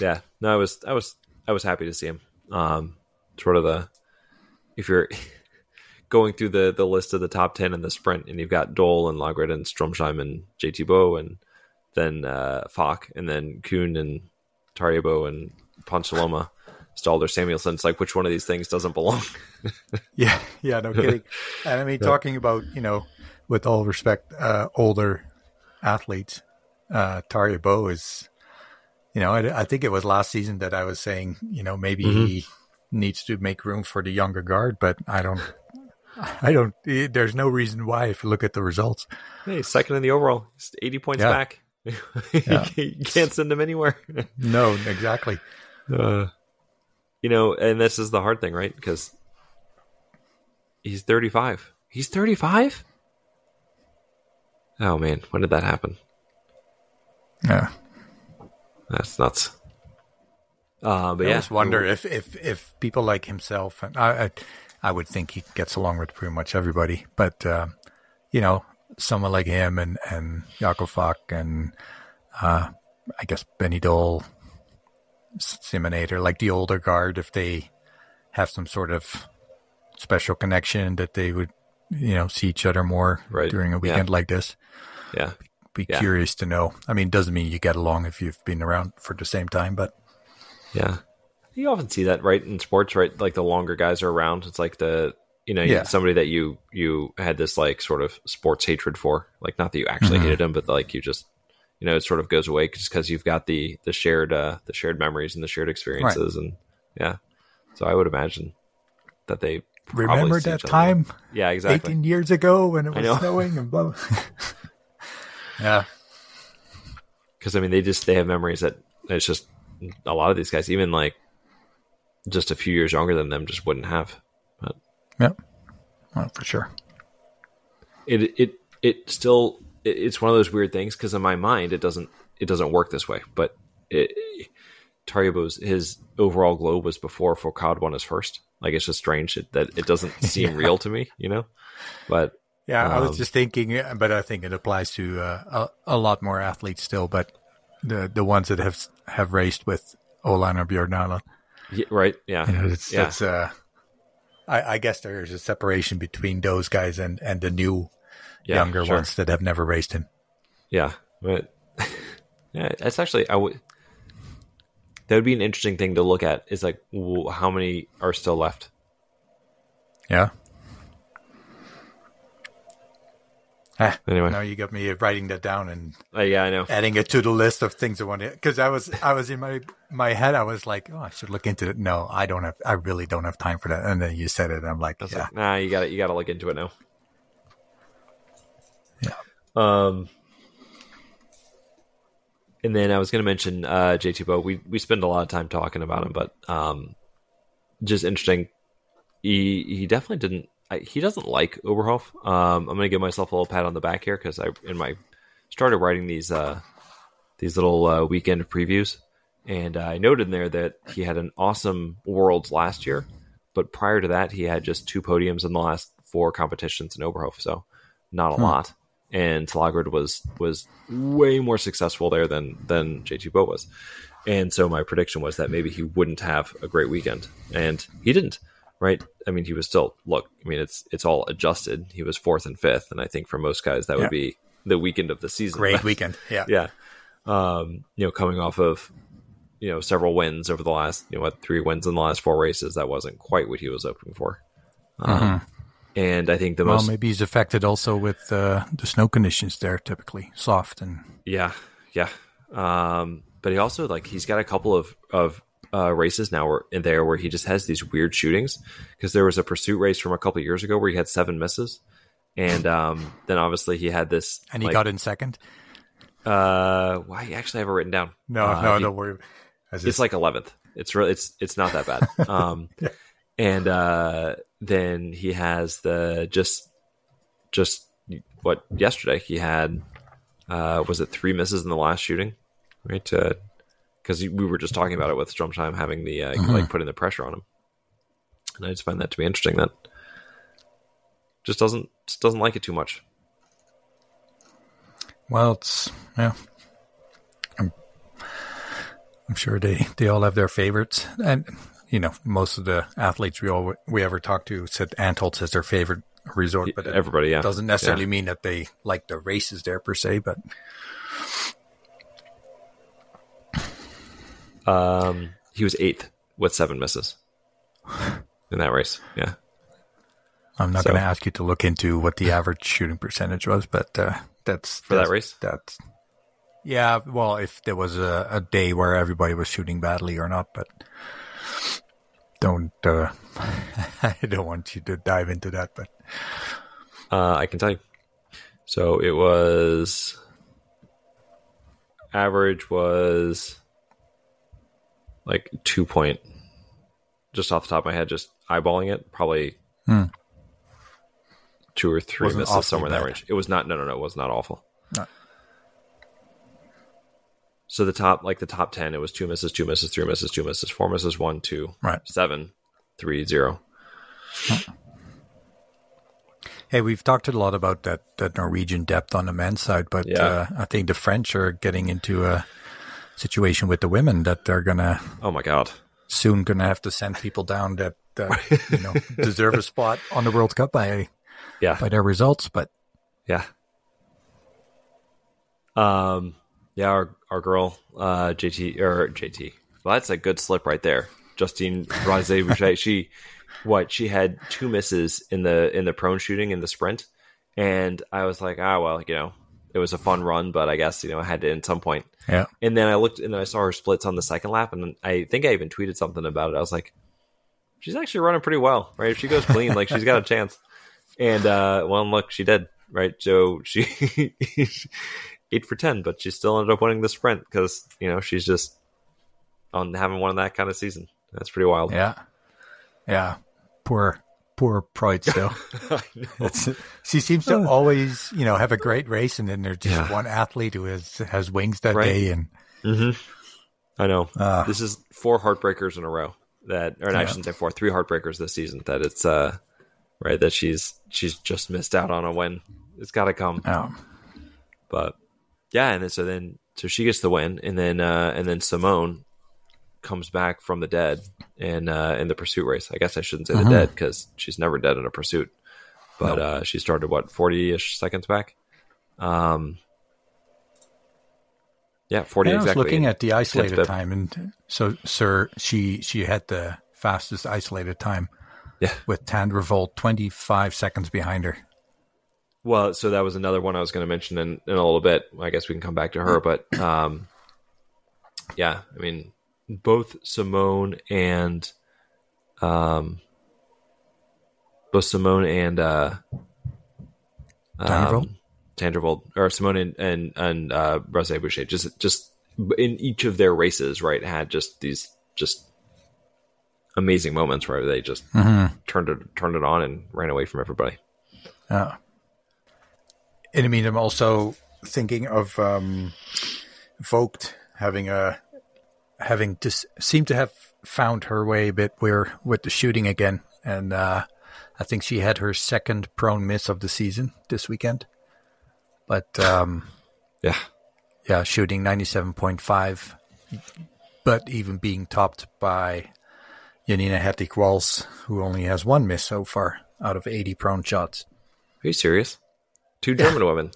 S2: Yeah, no, I was, I was, I was happy to see him. Um, sort of the if you're going through the the list of the top ten in the sprint, and you've got Doll and Laegreid and Stromsheim and JT Bø, and then uh, Fak, and then Kuhn and Tarjei Bø and Ponsiluoma, Stalder, Samuelsson. It's like which one of these things doesn't belong?
S1: yeah, yeah, no kidding. and I mean, yeah. talking about you know, with all respect, uh, older athletes, uh, Tarjei Bø is you know, I, I, think it was last season that I was saying, you know, maybe mm-hmm. he needs to make room for the younger guard, but I don't, I don't, there's no reason why if you look at the results.
S2: Hey, second in the overall, He's 80 points yeah. back. yeah. you can't send him anywhere.
S1: no, exactly.
S2: Uh, you know, and this is the hard thing, right? Because he's 35. He's 35? Oh man, when did that happen?
S1: Yeah.
S2: That's nuts. Uh, but
S1: I
S2: yeah,
S1: just wonder if, if, if people like himself, and I, I, I, would think he gets along with pretty much everybody, but, uh, you know, someone like him and, and Jakov Fak and, uh, I guess Benny Doll, Simonator, like the older guard, if they have some sort of special connection that they would, you know, see each other more right. during a weekend
S2: yeah.
S1: like this.
S2: Yeah
S1: be yeah. curious to know. I mean, doesn't mean you get along if you've been around for the same time, but
S2: yeah, you often see that right in sports, right? Like the longer guys are around, it's like the you know
S1: yeah.
S2: somebody that you you had this like sort of sports hatred for, like not that you actually mm-hmm. hated him, but like you just you know it sort of goes away just because you've got the the shared uh the shared memories and the shared experiences, right. and yeah. So I would imagine that they
S1: remember that time.
S2: Yeah, exactly.
S1: Eighteen years ago when it was snowing and blah. Yeah.
S2: Because I mean, they just they have memories that it's just a lot of these guys, even like just a few years younger than them, just wouldn't have. But
S1: yep, well, for sure.
S2: It it it still it, it's one of those weird things because in my mind it doesn't it doesn't work this way. But it, Tarjei Bø's his overall globe was before Fourcade won his first. Like it's just strange that it doesn't seem yeah. real to me, you know. But
S1: yeah, um, I was um, just thinking, but I think it applies to uh, a, a, lot more athletes still. But the the ones that have have raced with Olan or Bjorn
S2: yeah, right? Yeah,
S1: you know, it's, yeah. It's, uh, I, I, guess there's a separation between those guys and and the new yeah, younger sure. ones that have never raced him.
S2: Yeah, but yeah, it's actually I would. That would be an interesting thing to look at. Is like how many are still left?
S1: Yeah,
S2: Ah, anyway,
S1: now you got me writing that down and
S2: uh, yeah, I know,
S1: adding it to the list of things I want to. Because I was, I was in my my head, I was like, oh, I should look into it. No, I don't have, I really don't have time for that. And then you said it, I'm like, yeah.
S2: Like, nah, you got to, you got to look into it now.
S1: Yeah.
S2: Um. And then I was going to mention uh, JT Bø. We we spend a lot of time talking about him, but um, just interesting. He he definitely didn't I, he doesn't like Oberhof. Um, I'm going to give myself a little pat on the back here because I in my started writing these uh, these little uh, weekend previews, and I noted in there that he had an awesome Worlds last year, but prior to that, he had just two podiums in the last four competitions in Oberhof, so not a hmm. lot. And Laegreid was was way more successful there than than JT Bø was, and so my prediction was that maybe he wouldn't have a great weekend, and he didn't right? I mean, he was still look. I mean, it's it's all adjusted. He was fourth and fifth, and I think for most guys that yeah. would be the weekend of the season.
S1: Great weekend, yeah,
S2: yeah. Um, you know, coming off of you know several wins over the last you know what three wins in the last four races, that wasn't quite what he was hoping for. Um, mm-hmm. And I think the
S1: well,
S2: most
S1: maybe he's affected also with uh, the snow conditions there, typically soft and
S2: yeah, yeah. Um, but he also like he's got a couple of of uh, races now in there where he just has these weird shootings because there was a pursuit race from a couple years ago where he had seven misses, and um, then obviously he had this
S1: and he like, got in second.
S2: Uh, well, I actually have it written down.
S1: No,
S2: uh,
S1: no, he, don't worry.
S2: It's like eleventh. It's really it's it's not that bad. Um, yeah. and uh, then he has the just just what yesterday he had uh, was it three misses in the last shooting, right? Uh, because we were just talking about it with Stromsheim having the uh, mm-hmm. like putting the pressure on him, and I just find that to be interesting. That just doesn't just doesn't like it too much.
S1: Well, it's yeah. I'm, I'm sure they they all have their favorites, and you know most of the athletes we all we ever talk to said Antholz is their favorite resort, but it
S2: Everybody, yeah,
S1: doesn't necessarily
S2: Yeah.
S1: mean that they like the races there per se. But
S2: Um, he was eighth with seven misses in that race. Yeah,
S1: I'm not
S2: So-
S1: going to ask you to look into what the average shooting percentage was, but uh, that's
S2: For that race?
S1: That's yeah. Well, if there was a, a day where everybody was shooting badly or not, but don't. Uh, I don't want you to dive into that, but
S2: uh, I can tell you. So it was average was like two point, just off the top of my head, just eyeballing it, probably two or three
S1: Hmm. Wasn't
S2: misses somewhere in that range. It was not. No, no, no. It was not awful.
S1: No.
S2: So the top, like the top ten, it was two misses, two misses, three misses, two misses, four misses, one, two,
S1: Right.
S2: seven, three, zero.
S1: Hey, we've talked a lot about that, that Norwegian depth on the men's side, but
S2: Yeah.
S1: uh, I think the French are getting into a situation with the women that they're gonna
S2: Oh my god.
S1: soon gonna have to send people down that uh, you know deserve a spot on the World Cup by
S2: Yeah.
S1: by their results. But
S2: Yeah. Um. Yeah, our our girl, uh, JT or JT. Well, that's a good slip right there. Justine Bouchet. She, what? She had two misses in the in the prone shooting in the sprint, and I was like, ah, well, you know, it was a fun run, but I guess you know I had to end some point.
S1: yeah,
S2: And then I looked and I saw her splits on the second lap, and I think I even tweeted something about it. I was like, she's actually running pretty well, right? If she goes clean, like she's got a chance. And uh, well, look, she did, right? So she eight for ten, but she still ended up winning the sprint because you know she's just on having one of that kind of season. That's pretty wild.
S1: yeah, yeah. Poor poor Pride still. It's, she seems to always you know have a great race, and then there's just
S2: Yeah.
S1: one athlete who has has wings that
S2: Right.
S1: day, and
S2: I know.
S1: Ah.
S2: this is four heartbreakers in a row. That, or no, I shouldn't say four, three heartbreakers this season. That it's uh, right that she's she's just missed out on a win. It's got to come.
S1: um,
S2: But yeah, and then so then so she gets the win, and then uh, and then Simone comes back from the dead in uh, in the pursuit race. I guess I shouldn't say the dead because she's never dead in a pursuit. But uh, she started what forty ish seconds back. Um, yeah, forty
S1: Yeah, I was looking at the isolated time, and so sir, she she had the fastest isolated time
S2: yeah.
S1: with Tandrevold twenty five seconds behind her.
S2: Well, so that was another one I was going to mention in, in a little bit. I guess we can come back to her, but um, yeah, I mean, both Simone and um, both Simone and uh, um, or Simone and and, and uh, Braisaz-Bouchet just just in each of their races, right, had just these just amazing moments where they just turned it turned it on and ran away from everybody.
S1: Yeah. And I mean, I'm also thinking of um, Voigt having a having just seemed to have found her way a bit where with the shooting again, and uh, I think she had her second prone miss of the season this weekend. But um,
S2: Yeah.
S1: yeah, shooting 97.5, but even being topped by Janina Hettich-Walz, who only has one miss so far out of 80 prone shots.
S2: Are you serious? Two German women.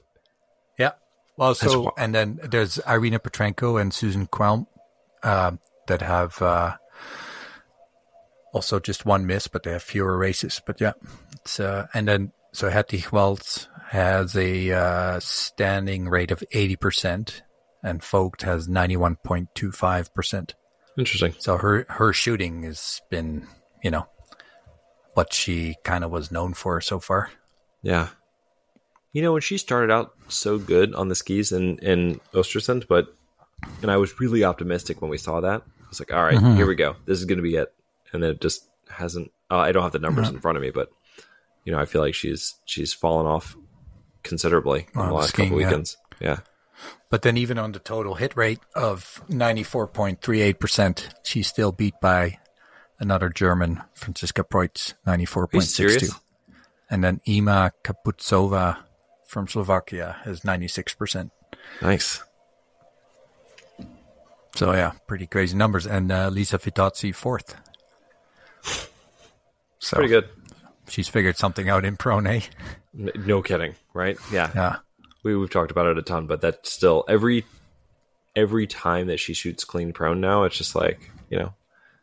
S1: Yeah. Well, so and then there's Irina Petrenko and Susan Quelm uh, that have uh, also just one miss, but they have fewer races. But yeah, it's uh, and then so Hettich-Walz has a uh, standing rate of eighty percent, and Voigt has ninety one point two five percent.
S2: Interesting.
S1: So her her shooting has been, you know, what she kind of was known for so far.
S2: Yeah. You know, when she started out so good on the skis in, in Ostersund, but and I was really optimistic when we saw that. I was like, all right,
S1: Mm-hmm.
S2: here we go. This is going to be it. And then it just hasn't. Uh, I don't have the numbers in front of me, but you know, I feel like she's she's fallen off considerably in
S1: On
S2: the last couple weekends. Yeah.
S1: But then even on the total hit rate of 94.38%, she's still beat by another German, Franziska Preuß,
S2: Are you
S1: 94.62. and then Ema Kapustova from Slovakia has 96%.
S2: Nice.
S1: So yeah, pretty crazy numbers. And uh, Lisa Vitozzi fourth. So
S2: Pretty good.
S1: She's figured something out in prone
S2: No kidding, right? Yeah.
S1: Yeah.
S2: We we've talked about it a ton, but that's still every every time that she shoots clean prone now, it's just like, you know,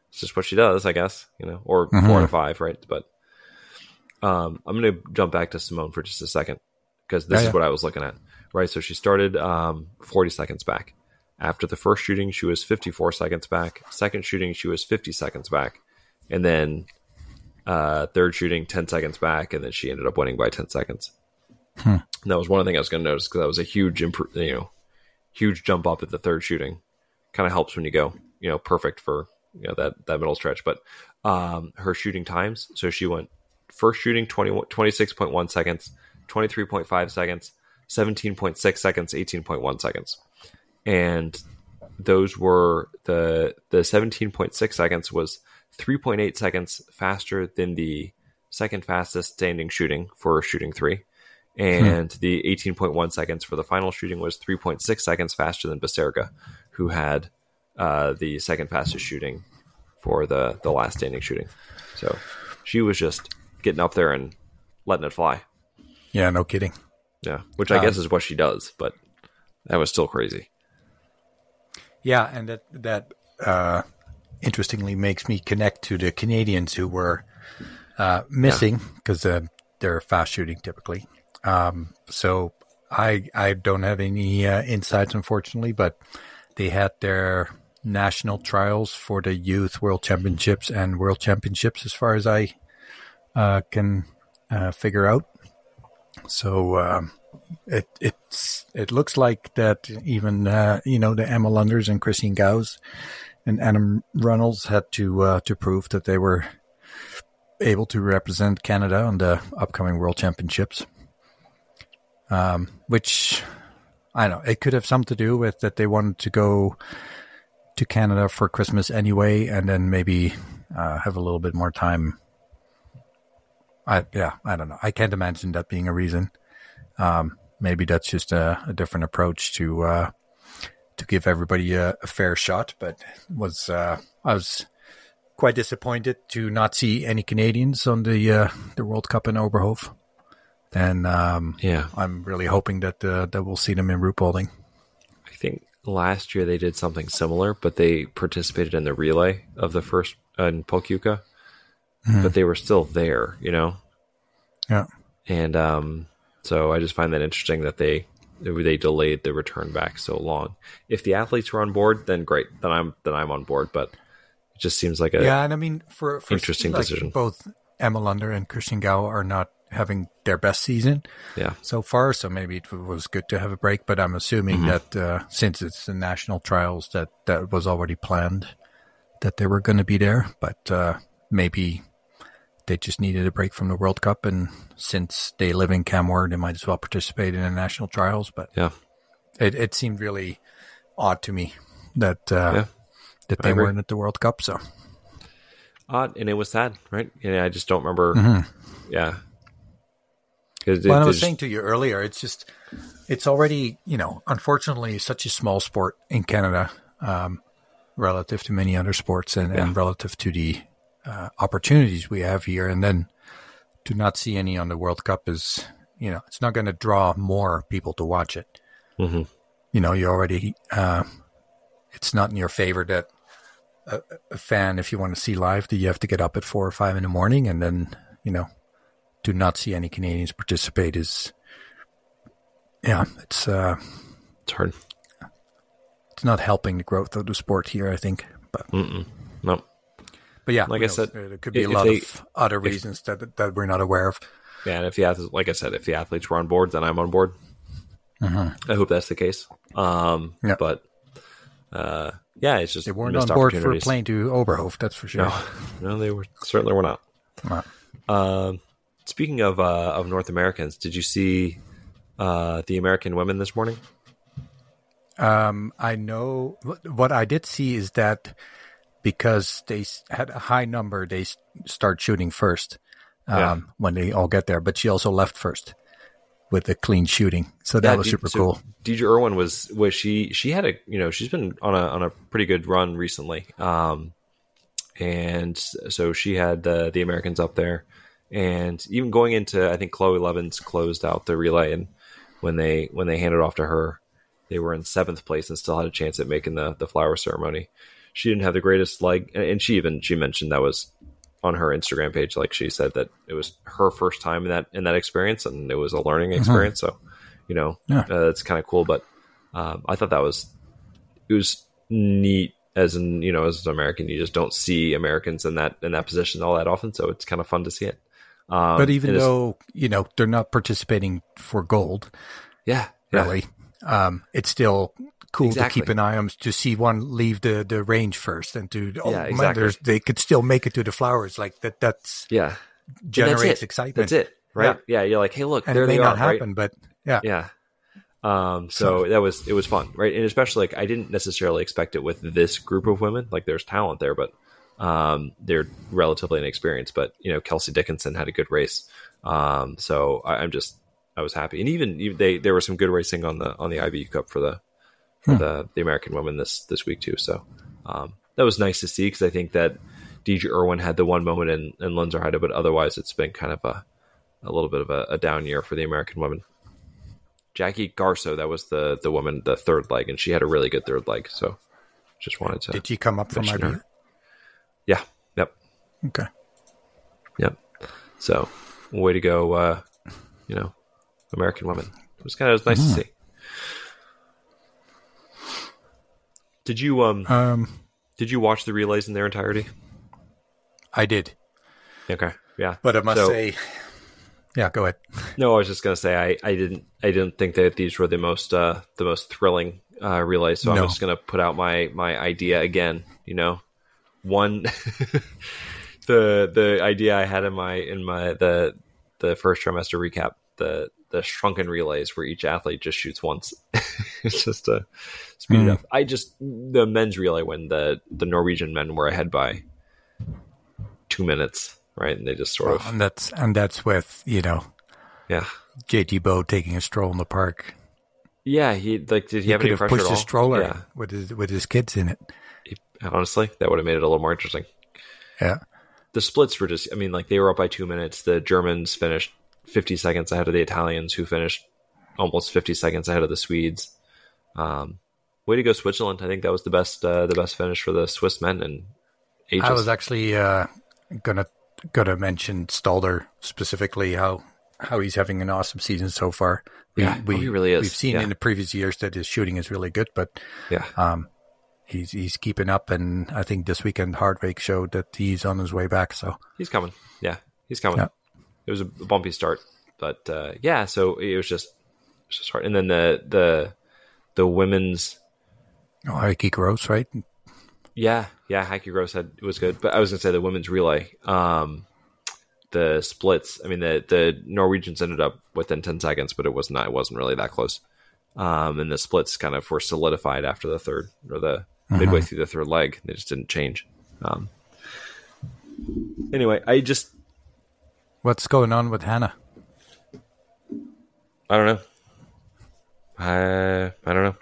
S2: it's just what she does, I guess, you know, or four out of five, right? But um I'm gonna jump back to Simone for just a second because this
S1: Yeah,
S2: is
S1: yeah.
S2: what I was looking at. Right. So she started um 40 seconds back. After the first shooting, she was 54 seconds back. Second shooting, she was 50 seconds back. And then uh, third shooting, 10 seconds back. And then she ended up winning by 10 seconds. And that was one thing I was going to notice because that was a huge, impro- you know, huge jump up at the third shooting. Kind of helps when you go, you know, perfect for you know that that middle stretch. But um, her shooting times, so she went first shooting 20, 26.1 seconds, 23.5 seconds, 17.6 seconds, 18.1 seconds, and those were the the 17.6 seconds was 3.8 seconds faster than the second fastest standing shooting for shooting three and the 18.1 seconds for the final shooting was 3.6 seconds faster than Baserga, who had uh, the second fastest shooting for the the last standing shooting. So she was just getting up there and letting it fly.
S1: Yeah, no kidding.
S2: Yeah, which I guess is what she does, but that was still crazy.
S1: Yeah, and that that uh, interestingly makes me connect to the Canadians who were uh, missing because uh, they're fast shooting typically. Um, so I I don't have any uh, insights unfortunately, but they had their national trials for the youth world championships and world championships as far as I uh, can uh, figure out. So um, it it's it looks like that even uh, you know the Emma Lunders and Christian Gow and Adam Runnalls had to uh, to prove that they were able to represent Canada on the upcoming World Championships. Um, which I don't know it could have something to do with that they wanted to go to Canada for Christmas anyway, and then maybe uh, have a little bit more time. I yeah I don't know I can't imagine that being a reason maybe that's just a, a different approach to uh, to give everybody a, a fair shot. But was uh, I was quite disappointed to not see any Canadians on the uh, the World Cup in Oberhof, and um,
S2: Yeah,
S1: I'm really hoping that uh, that we'll see them in Ruhpolding.
S2: I think last year they did something similar, but they participated in the relay of the first uh, in Pokljuka, but they were still there, you know.
S1: Yeah,
S2: and um, so I just find that interesting that they they delayed the return back so long. If the athletes were on board, then great, then I'm then I'm on board. But it just seems like a
S1: yeah, and I mean for, for
S2: Interesting
S1: like,
S2: decision.
S1: Both Emma Lunder and Christian Gow are not having their best season.
S2: yeah
S1: so far. So maybe it was good to have a break. But I'm assuming that uh, since it's the national trials, that that was already planned that they were going to be there. But uh, maybe they just needed a break from the World Cup, and since they live in Canmore, they might as well participate in the national trials. But
S2: yeah
S1: it, it seemed really odd to me that uh,
S2: Yeah,
S1: that they weren't at the World Cup. So
S2: odd, and it was sad, right? And I just don't remember. Yeah, 'Cause it-
S1: Well, I was saying to you earlier, it's just, it's already, you know, unfortunately, such a small sport in Canada um, relative to many other sports and, and relative to the uh, opportunities we have here. And then to not see any on the World Cup is, you know, it's not going to draw more people to watch it.
S2: Mhm.
S1: You know, you already, uh, it's not in your favor that a, a fan, if you want to see live, that you have to get up at four or five in the morning and then, you know, to not see any Canadians participate is, yeah, it's uh,
S2: it's hard.
S1: it's not helping the growth of the sport here. I think, but
S2: No,
S1: but yeah,
S2: Like I said,
S1: there could be a lot
S2: they-
S1: of other reasons that that we're not aware of.
S2: yeah, and if the athletes, like I said, if the athletes were on board, then I'm on board. I hope that's the case. Um,
S1: Yeah.
S2: but uh, yeah, it's just
S1: They weren't on board for playing to Oberhof, that's for sure.
S2: No, no, they were certainly were not.
S1: Wow.
S2: Um, speaking of uh, of North Americans, did you see uh, the American women this morning?
S1: Um, I know what I did see is that because they had a high number, they start shooting first, um,
S2: Yeah.
S1: when they all get there. But she also left first with a clean shooting, so that
S2: Yeah,
S1: was super
S2: so
S1: cool.
S2: Deedra Irwin was was she she had a you know she's been on a on a pretty good run recently, um, and so she had the the Americans up there, and even going into I think Chloe Levins closed out the relay, and when they when they handed off to her, they were in seventh place and still had a chance at making the the flower ceremony. She didn't have the greatest leg, and- she even she mentioned that was on her Instagram page. Like she said that it was her first time in that in that experience, and it was a learning experience. So, you know,
S1: Yeah.
S2: uh, that's kind of cool. But um, I thought that was it was neat. As in, you know, as an American, you just don't see Americans in that in that position all that often. So it's kind of fun to see it. Um,
S1: but even though you know they're not participating for gold,
S2: yeah, yeah,
S1: really, um, it's still cool
S2: Exactly.
S1: to keep an eye on to see one leave the, the range first and to oh
S2: Yeah,
S1: man,
S2: exactly.
S1: there's, they could still make it to the flowers like that. That's
S2: yeah, that's
S1: generates
S2: it.
S1: excitement.
S2: That's it, right? Yeah, you're like, hey, look,
S1: and
S2: there
S1: it may
S2: they
S1: not
S2: are, right?
S1: happen, but yeah,
S2: Yeah. Um, so that was it was fun, right? And especially like I didn't necessarily expect it with this group of women. Like there's talent there, but um, they're relatively inexperienced. But you know, Kelsey Dickinson had a good race, um, so I, I'm just I was happy. And even, even they there was some good racing on the on the IBU Cup for the for the the American women this this week too. So um, that was nice to see because I think that DJ Irwin had the one moment in in Lenzerheide, but otherwise it's been kind of a a little bit of a, a down year for the American women. Jackie Garso, that was the the woman, the third leg, and she had a really good third leg. So just wanted to.
S1: did you come up from
S2: mention her. Yeah. Yep.
S1: Okay.
S2: Yep. So way to go, uh, you know, American women. It was kind of nice to see. Did you um
S1: Um,
S2: did you watch the relays in their entirety?
S1: I did,
S2: Okay. Yeah.
S1: but I must
S2: So-
S1: say, yeah, go ahead.
S2: No, I was just gonna say I, I didn't I didn't think that these were the most uh, the most thrilling uh, relays. So
S1: No.
S2: I'm just gonna put out my my idea again. You know, one the the idea I had in my in my the the first trimester recap the the shrunken relays where each athlete just shoots once. it's just to speed hmm. it up. I just the men's relay when the the Norwegian men were ahead by two minutes, right? And they just sort of
S1: and that's and that's with you know
S2: yeah.
S1: JT Bø taking a stroll in the park.
S2: Yeah, he like did he,
S1: He
S2: have
S1: could
S2: any
S1: have
S2: pressure
S1: pushed his
S2: all?
S1: stroller
S2: Yeah,
S1: with his with his kids in it.
S2: he- honestly, that would have made it a little more interesting.
S1: Yeah,
S2: The splits were just, I mean, like they were up by two minutes. The Germans finished 50 seconds ahead of the Italians, who finished almost 50 seconds ahead of the Swedes. Um, way to go, Switzerland! I think that was the best, uh, the best finish for the Swiss men in ages.
S1: I was actually uh, gonna gonna mention Stalder specifically how how he's having an awesome season so far. We,
S2: Yeah, oh, he really is.
S1: We've seen
S2: Yeah.
S1: in the previous years that his shooting is really good, but
S2: yeah,
S1: um, he's he's keeping up, and I think this weekend Hartweg showed that he's on his way back. So
S2: he's coming. Yeah, he's coming.
S1: Yeah.
S2: It was a bumpy start, but uh, yeah. So it was just, it was just hard. And then the the the women's
S1: oh, Häcki-Gross, right?
S2: Yeah, yeah, Häcki-Gross had it was good, but I was gonna say the women's relay, um, the splits. I mean, the the Norwegians ended up within ten seconds, but it was not. It wasn't really that close. Um, and the splits kind of were solidified after the third or the midway through the third leg. They just didn't change. Um, anyway, I just
S1: What's going on with Hannah?
S2: I don't know. I I don't know.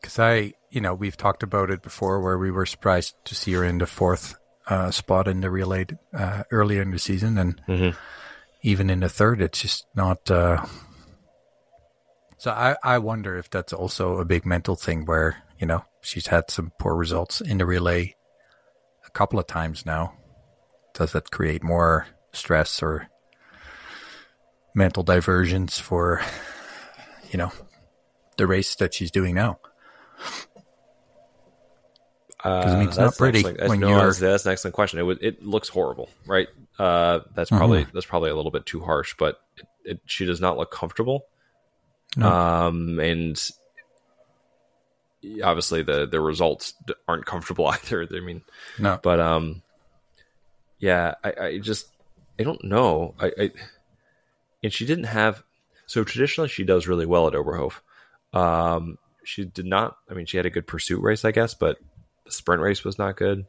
S1: Because I, you know, we've talked about it before, where we were surprised to see her in the fourth uh, spot in the relay uh, earlier in the season, and
S2: Mhm.
S1: even in the third, it's just not. Uh... So I, I wonder if that's also a big mental thing, where you know she's had some poor results in the relay a couple of times now. Does that create more stress or mental diversions for, you know, the race that she's doing now?
S2: Because
S1: I mean, it's not pretty when
S2: no, that's, that's an excellent question. It was, it looks horrible, right? Uh, that's probably that's probably a little bit too harsh, but it, it, she does not look comfortable.
S1: No.
S2: Um, and obviously the the results aren't comfortable either. I mean,
S1: No,
S2: but um, yeah, I, I just I don't know. I, I and she didn't have so traditionally she does really well at Oberhof. Um, she did not. I mean, she had a good pursuit race, I guess, but the sprint race was not good.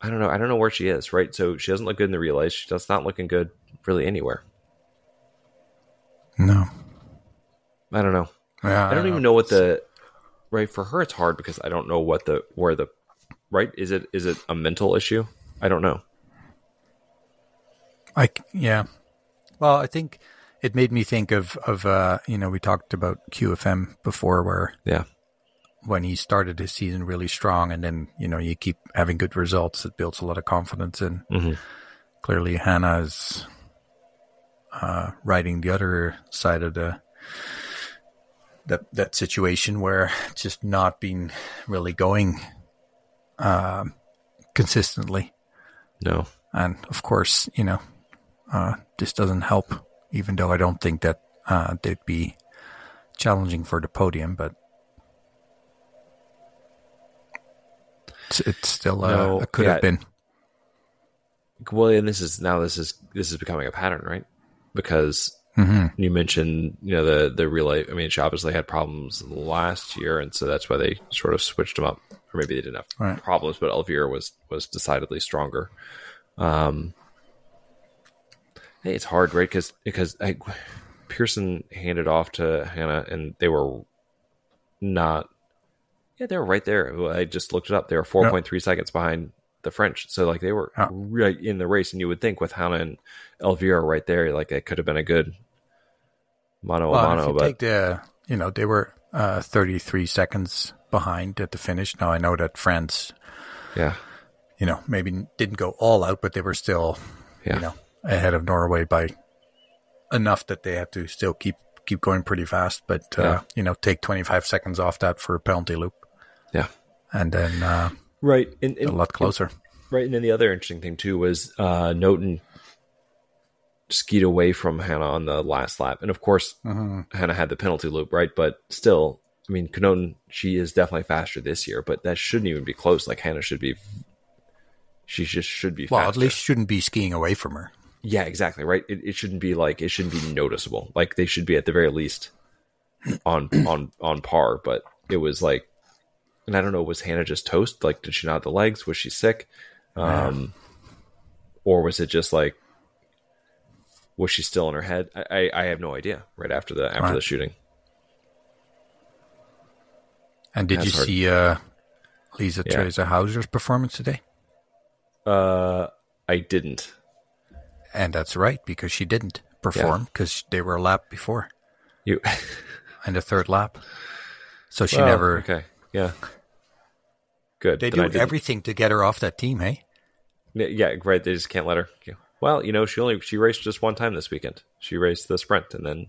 S2: I don't know. I don't know where she is. Right. So she doesn't look good in the relays. She does not looking good really anywhere.
S1: No.
S2: I don't know.
S1: Yeah,
S2: I don't even know what the right for her. It's hard because I don't know what the where the right is it is it a mental issue? I don't know.
S1: I yeah. Well, I think it made me think of of uh, you know we talked about QFM before, where
S2: Yeah.
S1: when he started his season really strong, and then you know you keep having good results, it builds a lot of confidence. And
S2: Mhm.
S1: clearly, Hannah is uh, riding the other side of the that that situation where it's just not been really going um, consistently.
S2: No.
S1: And of course, you know, uh, this doesn't help, even though I don't think that uh, they'd be challenging for the podium, but it's, it's still, uh,
S2: No,
S1: it could
S2: yeah.
S1: have been.
S2: Well, and this is now this is this is becoming a pattern, right? Because
S1: Mm-hmm.
S2: you mentioned you know the the relay. I mean, she obviously had problems last year, and so that's why they sort of switched them up. Or maybe they didn't have
S1: Right.
S2: problems, but Elvira was was decidedly stronger. Um, hey, it's hard, right? Because because I, Persson handed off to Hannah, and they were not. Yeah, they were right there. I just looked it up. They were four point three seconds behind the French. So like they were right in the race, and you would think with Hannah and Elvira right there, like it could have been a good mono
S1: Well, and
S2: mano.
S1: if you
S2: But
S1: take the, you know, they were uh, 33 seconds behind at the finish. Now I know that France,
S2: yeah,
S1: you know, maybe didn't go all out, but they were still,
S2: yeah,
S1: you know, ahead of Norway by enough that they had to still keep keep going pretty fast. But uh,
S2: Yeah.
S1: you know, take 25 seconds off that for a penalty loop,
S2: yeah.
S1: and then uh,
S2: Right, and,
S1: a lot closer.
S2: Right, and then the other interesting thing too was uh, Knotten skied away from Hannah on the last lap, and of course Hannah had the penalty loop, right? But still, I mean, Knotten, she is definitely faster this year, but that shouldn't even be close. Like Hannah should be, she just should be.
S1: Well,
S2: faster.
S1: at least shouldn't be skiing away from her.
S2: yeah, exactly, right. It, it shouldn't be like it shouldn't be noticeable. Like they should be at the very least on on on par. But it was like, and I don't know, was Hannah just toast? Like, did she not have the legs? Was she sick? Um, or was it just like, was she still in her head? I, I, I have no idea. Right after the after
S1: Right.
S2: the shooting,
S1: And did you
S2: hard.
S1: see uh, Lisa
S2: Yeah.
S1: Teresa Hauser's performance today?
S2: uh, I didn't.
S1: And that's right because she didn't perform because they were a lap before
S2: You
S1: and a third lap. So she
S2: Well,
S1: never.
S2: Okay, yeah, good.
S1: They do everything to get her off that team, hey?
S2: Yeah, Yeah, right. They just can't let her. Well, you know, she only she raced just one time this weekend. She raced the sprint and then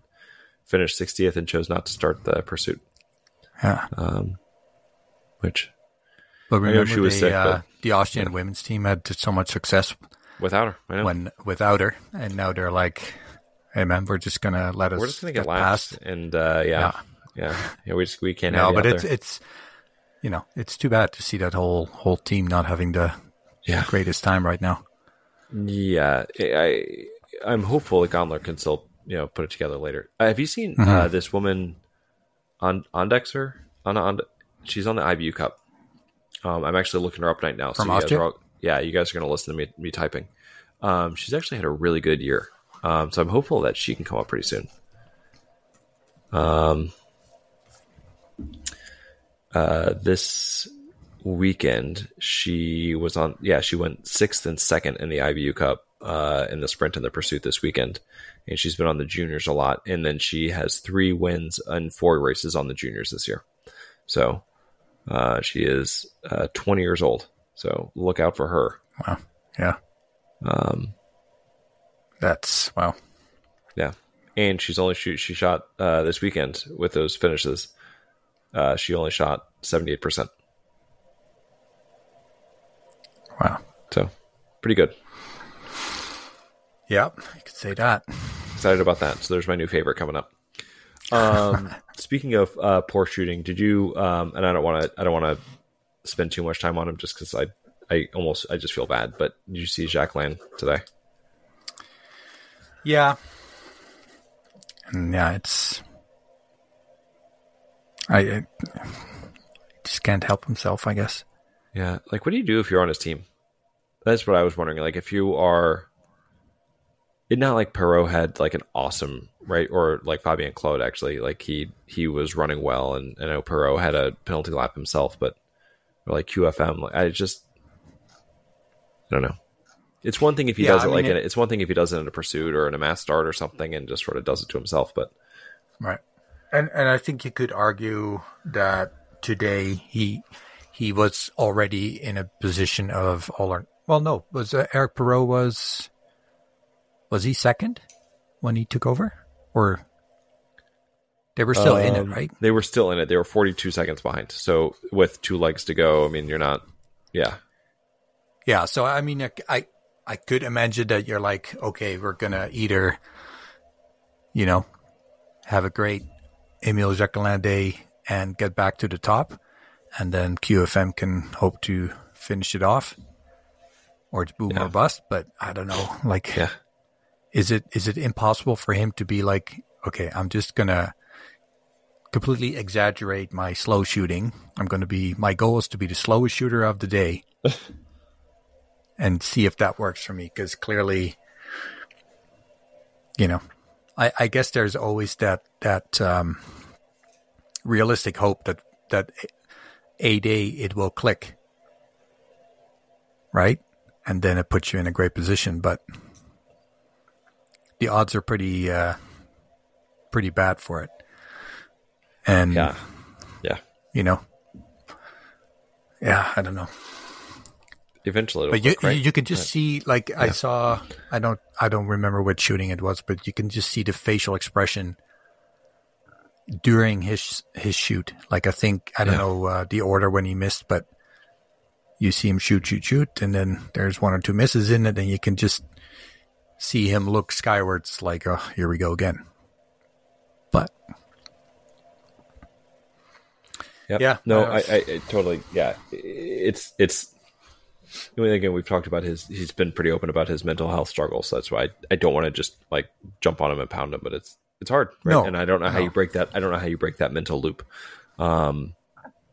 S2: finished 60th and chose not to start the pursuit.
S1: Yeah.
S2: Which
S1: But
S2: know
S1: remember,
S2: she was
S1: they,
S2: sick,
S1: uh,
S2: but-
S1: the Austrian women's team had so much success
S2: without her,
S1: when without her, and now they're like, "Hey, man, we're just gonna let us
S2: we're just gonna get
S1: past."
S2: last, and uh, yeah, yeah, yeah, We just we can't
S1: No, but it's
S2: there.
S1: it's you know it's too bad to see that whole whole team not having the
S2: yeah,
S1: greatest time right now.
S2: yeah. I I'm hopeful that Gandler can still you know put it together later. Uh, have you seen uh,
S1: Mm-hmm.
S2: this woman on Andexer? On on she's on the IBU Cup. Um, I'm actually looking her up right now.
S1: From
S2: guys
S1: Austria?
S2: all- yeah, you guys are going to listen to me me typing. Um, she's actually had a really good year. Um, so I'm hopeful that she can come up pretty soon. Um, uh, this weekend she was on. Yeah, she went sixth and second in the IBU Cup uh, in the sprint and the pursuit this weekend, and she's been on the juniors a lot. And then she has three wins and four races on the juniors this year. So uh, she is uh, 20 years old. So look out for her.
S1: Wow. Yeah.
S2: Um,
S1: That's wow.
S2: Yeah, and she's only shoot she shot uh, this weekend with those finishes. Uh, she only shot seventy eight percent,
S1: Wow.
S2: so pretty good.
S1: Yep, you could say that.
S2: Excited about that. So there's my new favorite coming up. Um, speaking of uh, poor shooting, did you? Um, and I don't want to. I don't want to spend too much time on him just because I, I almost I just feel bad. But did you see Jacqueline today?
S1: Yeah. Yeah, it's. I, I just can't help himself, I guess.
S2: Yeah, like what do you do if you're on his team? that's what I was wondering. Like, if you are, it's not like Perrot had like an awesome right, or like Fabien Claude actually, like he he was running well, and and I know Perrot had a penalty lap himself, but or like QFM, like, I just I don't know. It's one thing if he
S1: Yeah,
S2: does
S1: I
S2: it
S1: mean,
S2: like
S1: it-
S2: it's one thing if he does it in a pursuit or in a mass start or something, and just sort of does it to himself. But
S1: Right. And and I think you could argue that today he he was already in a position of all or well no was uh, Eric Perrot was was he second when he took over or they were still in it
S2: Um,
S1: right
S2: They were still in it. They were 42 seconds behind. So with two legs to go, I mean, you're not. Yeah,
S1: yeah so I mean I I, I could imagine that you're like okay we're gonna either you know have a great Emil Jacquelin day and get back to the top and then QFM can hope to finish it off, or it's boom
S2: Yeah.
S1: or bust. But I don't know. Like,
S2: yeah,
S1: is it is it impossible for him to be like, okay, I'm just gonna completely exaggerate my slow shooting. I'm gonna be my goal is to be the slowest shooter of the day, and see if that works for me. Because clearly, you know, I, I guess there's always that that um, realistic hope that that a day it will click, right? And then it puts you in a great position. But the odds are pretty uh, pretty bad for it. And
S2: yeah, yeah.
S1: you know, yeah, I don't know.
S2: Eventually, it'll
S1: But you
S2: right?
S1: you, you can just see like I saw I don't I don't remember what shooting it was, but you can just see the facial expression during his his shoot. Like I think I don't
S2: Yeah.
S1: know uh, the order when he missed, but you see him shoot shoot shoot, and then there's one or two misses in it, and you can just see him look skywards, like oh here we go again. But
S2: Yep.
S1: Yeah,
S2: No,
S1: uh,
S2: I, I, I totally. Yeah, it's it's. I mean, again, we've talked about his. He's been pretty open about his mental health struggles. So that's why I, I don't want to just like jump on him and pound him, but it's it's hard, right?
S1: No,
S2: and I don't know how
S1: no.
S2: you break that. I don't know how you break that mental loop. Um,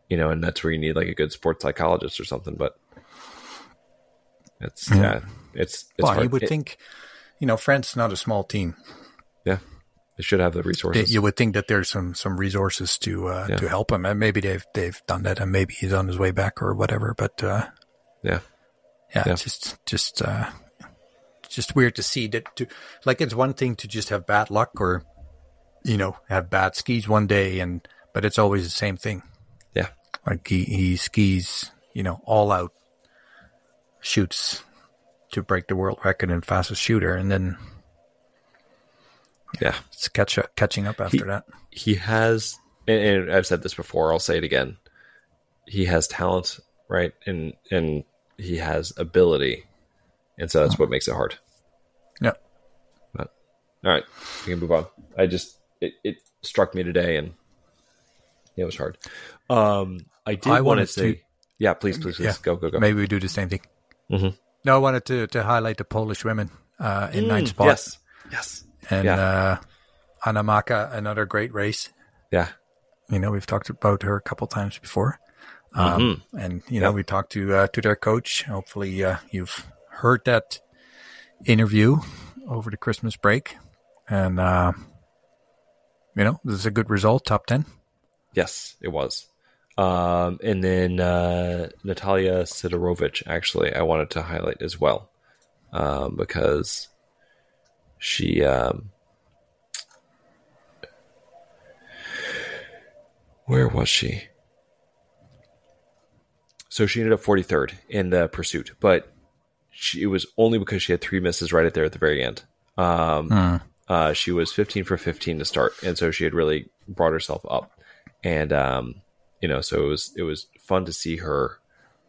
S2: you know, and that's where you need like a good sports psychologist or something. But it's yeah, it's it's
S1: well,
S2: hard.
S1: you would
S2: It-
S1: think, you know, France is not a small team.
S2: yeah, they should have the resources.
S1: you would think that there's some some resources to uh,
S2: Yeah.
S1: to help him, and maybe they've they've done that, and maybe he's on his way back or whatever. But uh,
S2: yeah,
S1: yeah,
S2: Yeah.
S1: just just uh, just weird to see that. To like, it's one thing to just have bad luck or you know have bad skis one day, and but it's always the same thing.
S2: yeah,
S1: Like he he skis, you know, all out shoots to break the world record in fastest shooter, and then
S2: yeah.
S1: it's catch up, catching up after that.
S2: he has and, I've said this before, I'll say it again. He has talent, right? And and he has ability. And so that's what makes it hard.
S1: Yeah.
S2: But all right, we can move on. I just it, it struck me today and it was hard. Um I did
S1: I
S2: want to say Yeah, please, please, please.
S1: Yeah.
S2: Go, go, go.
S1: Maybe we do the same thing.
S2: Mhm.
S1: No, I wanted to, to highlight the Polish women uh, in ninth spot.
S2: Mm, Yes. Yes.
S1: And
S2: yeah.
S1: uh, Anna Maka, another great race.
S2: Yeah.
S1: You know, we've talked about her a couple times before. Um, And, you know,
S2: Mm-hmm.
S1: We talked to uh, to their coach. Hopefully, uh, you've heard that interview over the Christmas break. And, uh, you know, this is a good result, top 10.
S2: Yes, it was. Um, and then uh, Natalia Sidorowicz, actually, I wanted to highlight as well um, because she. Um, where was she? So she ended up 43rd in the pursuit, but she, it was only because she had three misses right at there at the very end. Um, uh, she was 15 for 15 to start, and so she had really brought herself up and um, you know, so it was it was fun to see her,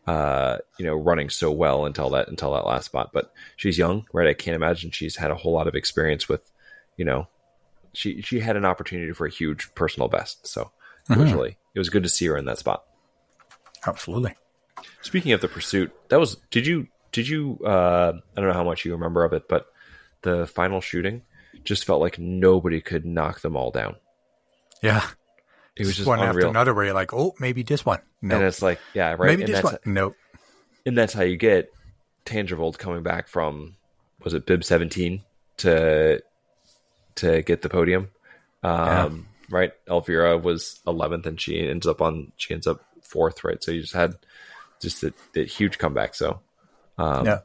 S2: uh, you know, running so well until that until that last spot. But she's young, right? I can't imagine she's had a whole lot of experience with, you know, she she had an opportunity for a huge personal best. So it was really it was good to see her in that spot.
S1: Absolutely.
S2: Speaking of the pursuit, that was did you did you uh, I don't know how much you remember of it, but the final shooting just felt like nobody could knock them all down.
S1: Yeah.
S2: It was just
S1: one after another where you're like, oh, maybe this one. No.
S2: And it's like, yeah, right.
S1: maybe
S2: and
S1: this
S2: that's
S1: one. No.
S2: and that's how you get Tandrevold coming back from was it bib 17 to to get the podium. Um, right. Elvira was 11th and she ends up on she ends up fourth, right? So you just had just that, that huge comeback. So um,
S1: yeah.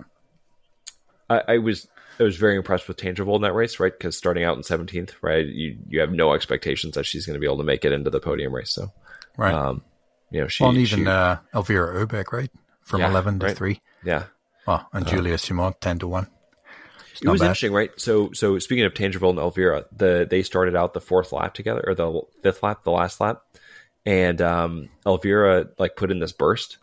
S2: I, I was I was very impressed with Tandrevold in that race, right? Because starting out in 17th, right, you you have no expectations that she's going to be able to make it into the podium race. So,
S1: Right.
S2: um, you know, she
S1: well, and even
S2: she-
S1: uh, Elvira Öberg, right? From
S2: Yeah,
S1: 11 to
S2: right.
S1: 3.
S2: yeah,
S1: Oh, and Julia Simon, 10 to 1. It's
S2: it was
S1: bad.
S2: interesting, right? So, so speaking of Tandrevold and Elvira, the they started out the fourth lap together, or the fifth lap, the last lap, and um, Elvira like put in this burst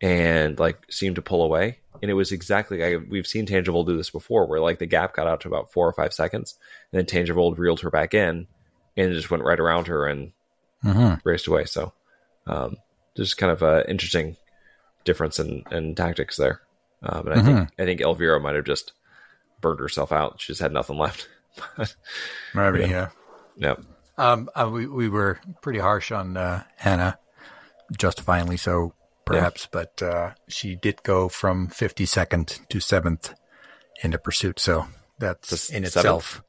S2: and like seemed to pull away, and it was exactly I, we've seen Tandrevold do this before, where like the gap got out to about four or five seconds, and then Tandrevold reeled her back in, and it just went right around her and
S1: Mhm.
S2: raced away. So, um, just kind of an interesting difference in, in tactics there. Um, and I think I think Elvira might have just burned herself out. She just had nothing left.
S1: Maybe, yeah.
S2: yeah.
S1: Um, uh, we, we were pretty harsh on uh, Hannah, justifiably so, perhaps, but uh, she did go from 52nd to 7th in the pursuit, so that's
S2: To
S1: in itself.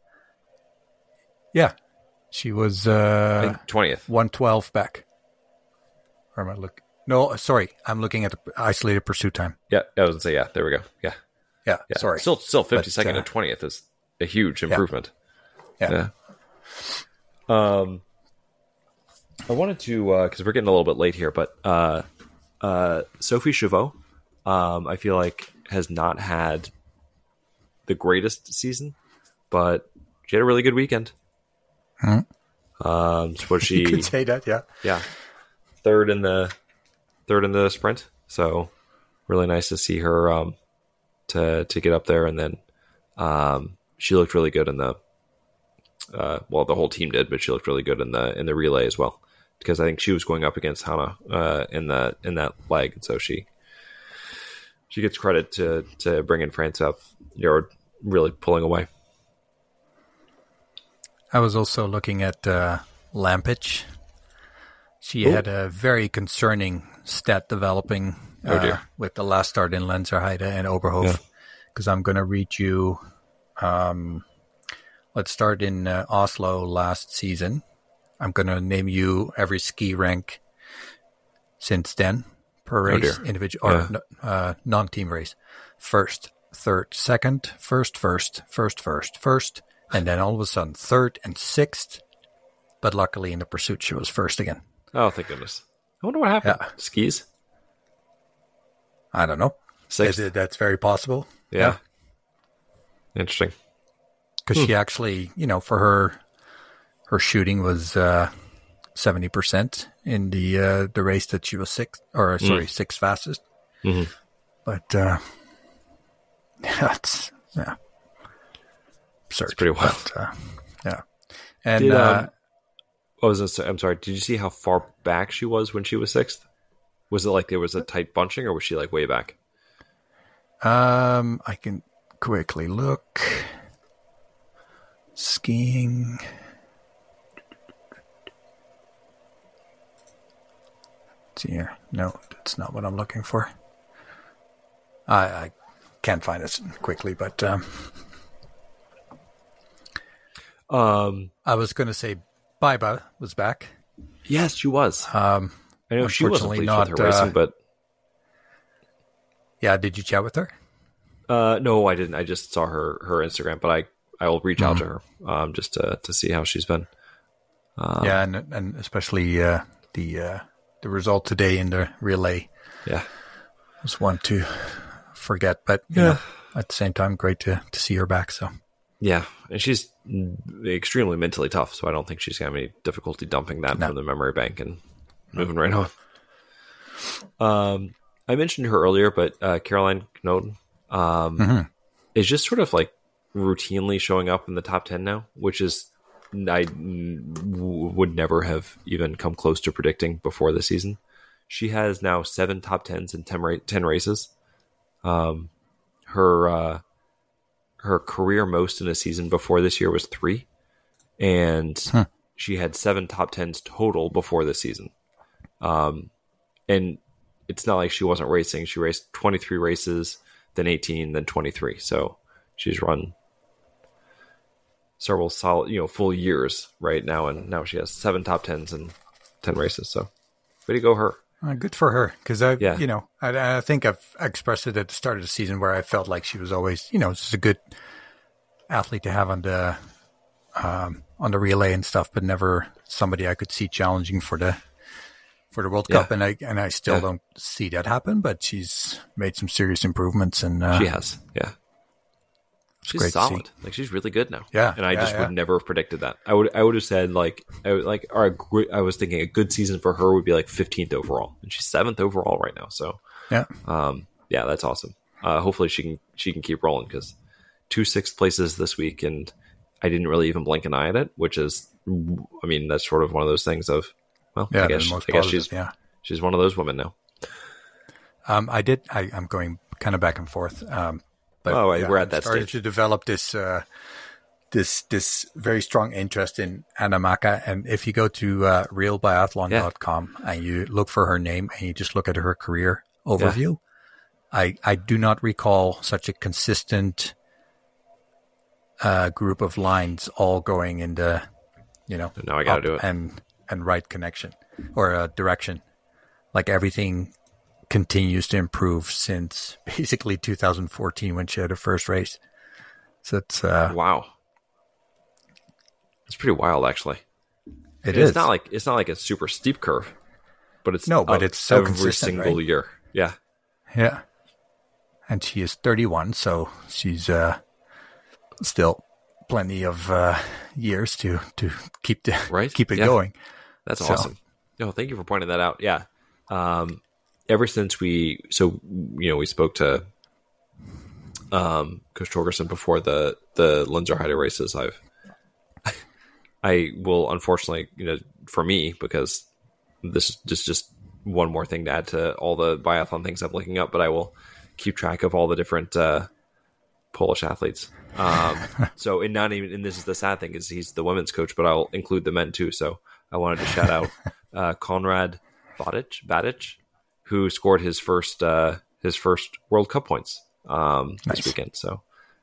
S1: Yeah. She was uh,
S2: twentieth.
S1: 112 back. Or am I look? No, sorry. I'm looking at the isolated pursuit time.
S2: Yeah, I was gonna say yeah. There we go. Yeah,
S1: Yeah,
S2: yeah.
S1: sorry.
S2: Still, still fifty
S1: But, uh,
S2: and twentieth is a huge improvement.
S1: yeah.
S2: Yeah. Um, I wanted to because we're getting a little bit late here, but uh, uh, Sophie Chauveau, um, I feel like has not had the greatest season, but she had a really good weekend. Um, so
S1: You
S2: she?
S1: could say that, yeah.
S2: yeah, third in the third in the sprint. So really nice to see her um, to to get up there, and then um, she looked really good in the uh, well, the whole team did, but she looked really good in the in the relay as well because I think she was going up against Hannah uh, in the in that leg, and so she she gets credit to to bringing France up, You're really pulling away.
S1: I was also looking at uh, Lampic. She
S2: Ooh.
S1: had a very concerning stat developing
S2: Oh,
S1: uh, with the last start in Lenzerheide and Oberhof. Because I'm going to read you. Um, let's start in uh, Oslo last season. I'm going to name you every ski rank since then per
S2: Oh,
S1: race,
S2: dear.
S1: individual
S2: Yeah.
S1: or uh, non-team race. First, third, second, first, first, first, first, first, and then all of a sudden third and sixth. But luckily, in the pursuit, she was first again.
S2: Oh, thank goodness! I wonder what happened.
S1: Yeah.
S2: Skis
S1: I don't know.
S2: six.
S1: Is it- that's very possible.
S2: yeah. interesting.
S1: because she actually, you know, for her, her shooting was seventy percent in the uh, the race that she was sixth, or sorry, sixth fastest.
S2: Mhm.
S1: But uh, yeah, it's yeah, absurd.
S2: It's pretty wild.
S1: But, uh, yeah, and
S2: Did,
S1: uh,
S2: um, I was gonna I'm sorry. Did you see how far back she was when she was sixth? Was it like there was a tight bunching, or was she like way back?
S1: um, I can quickly look. Skiing. Here. No, that's not what I'm looking for. I, I can't find it quickly, but um,
S2: Um,
S1: I was going to say Baiba was back.
S2: yes, she was.
S1: Um,
S2: I know she wasn't pleased
S1: not,
S2: with her racing,
S1: uh,
S2: but
S1: yeah, did you chat with her?
S2: uh, no, I didn't. I just saw her her Instagram, but I I will reach out to her um, just to to see how she's been. Um,
S1: yeah, and and especially uh, the uh, the result today in the relay
S2: Yeah,
S1: was one to forget, but you
S2: Yeah.
S1: know, at the same time, great to to see her back. So
S2: yeah, and she's extremely mentally tough, so I don't think she's gonna have any difficulty dumping that
S1: No.
S2: from the memory bank and moving right on. Um, I mentioned her earlier, but uh, Karoline Knotten um,
S1: Mhm.
S2: is just sort of like routinely showing up in the top 10 now, which is I would never have even come close to predicting before the season. She has now seven top 10s in 10, ra- 10 races. Um, her uh, her career most in a season before this year was three, and
S1: Huh.
S2: she had seven top 10s total before this season. Um, and it's not like she wasn't racing. She raced 23 races, then 18, then 23. So she's run several solid, you know, full years right now, and now she has seven top tens and ten races. So, way to go, her.
S1: Uh, good for her, because I,
S2: Yeah.
S1: you know, I, I think I've expressed it at the start of the season where I felt like she was always, you know, just a good athlete to have on the um, on the relay and stuff, but never somebody I could see challenging for the for the World
S2: Yeah.
S1: Cup, and I and I still
S2: Yeah.
S1: don't see that happen. But she's made some serious improvements, and uh,
S2: She has, yeah. She's
S1: great
S2: solid. Like she's really good now.
S1: Yeah,
S2: and I
S1: yeah,
S2: just
S1: yeah.
S2: would never have predicted that. I would, I would have said like, I would, like, or a I was thinking a good season for her would be like 15th overall, and she's seventh overall right now. So,
S1: yeah,
S2: um, yeah, that's awesome. Uh, hopefully she can she can keep rolling because two sixth places this week, and I didn't really even blink an eye at it, which is, I mean, that's sort of one of those things of, well,
S1: yeah.
S2: I guess, I guess
S1: positive,
S2: she's
S1: yeah.
S2: she's one of those women now.
S1: Um, I did. I, I'm going kind of back and forth. Um, but
S2: Oh,
S1: yeah,
S2: we're at that
S1: started
S2: stage.
S1: to develop this uh, this this very strong interest in Anna Mąka. And if you go to uh, realbiathlon.com and you look for her name and you just look at her career overview, I I do not recall such a consistent uh, group of lines all going in the you know
S2: Now I gotta
S1: up
S2: do it.
S1: and and right connection or uh, direction. Like everything continues to improve since basically 2014 when she had her first race. So it's uh,
S2: Wow, it's pretty wild, actually.
S1: it
S2: it's
S1: is
S2: not like it's not like a super steep curve, but it's
S1: No, but it's so
S2: every single
S1: right?
S2: year. Yeah,
S1: yeah, and she is 31, so she's uh, still plenty of uh, years to to keep the
S2: Right?
S1: keep it
S2: Yeah.
S1: going.
S2: that's
S1: So-
S2: awesome. No, thank you for pointing that out. Yeah, um, ever since we so you know we spoke to um, Coach Torgersen before the the Linzer races, I've I will unfortunately you know for me because this is just just one more thing to add to all the biathlon things I'm looking up, but I will keep track of all the different uh, Polish athletes. Um, so, and not even, and this is the sad thing is he's the women's coach, but I'll include the men too. So, I wanted to shout out uh, Konrad Badacz, Badacz, who scored his first uh, his first World Cup points um,
S1: Nice.
S2: this weekend. So,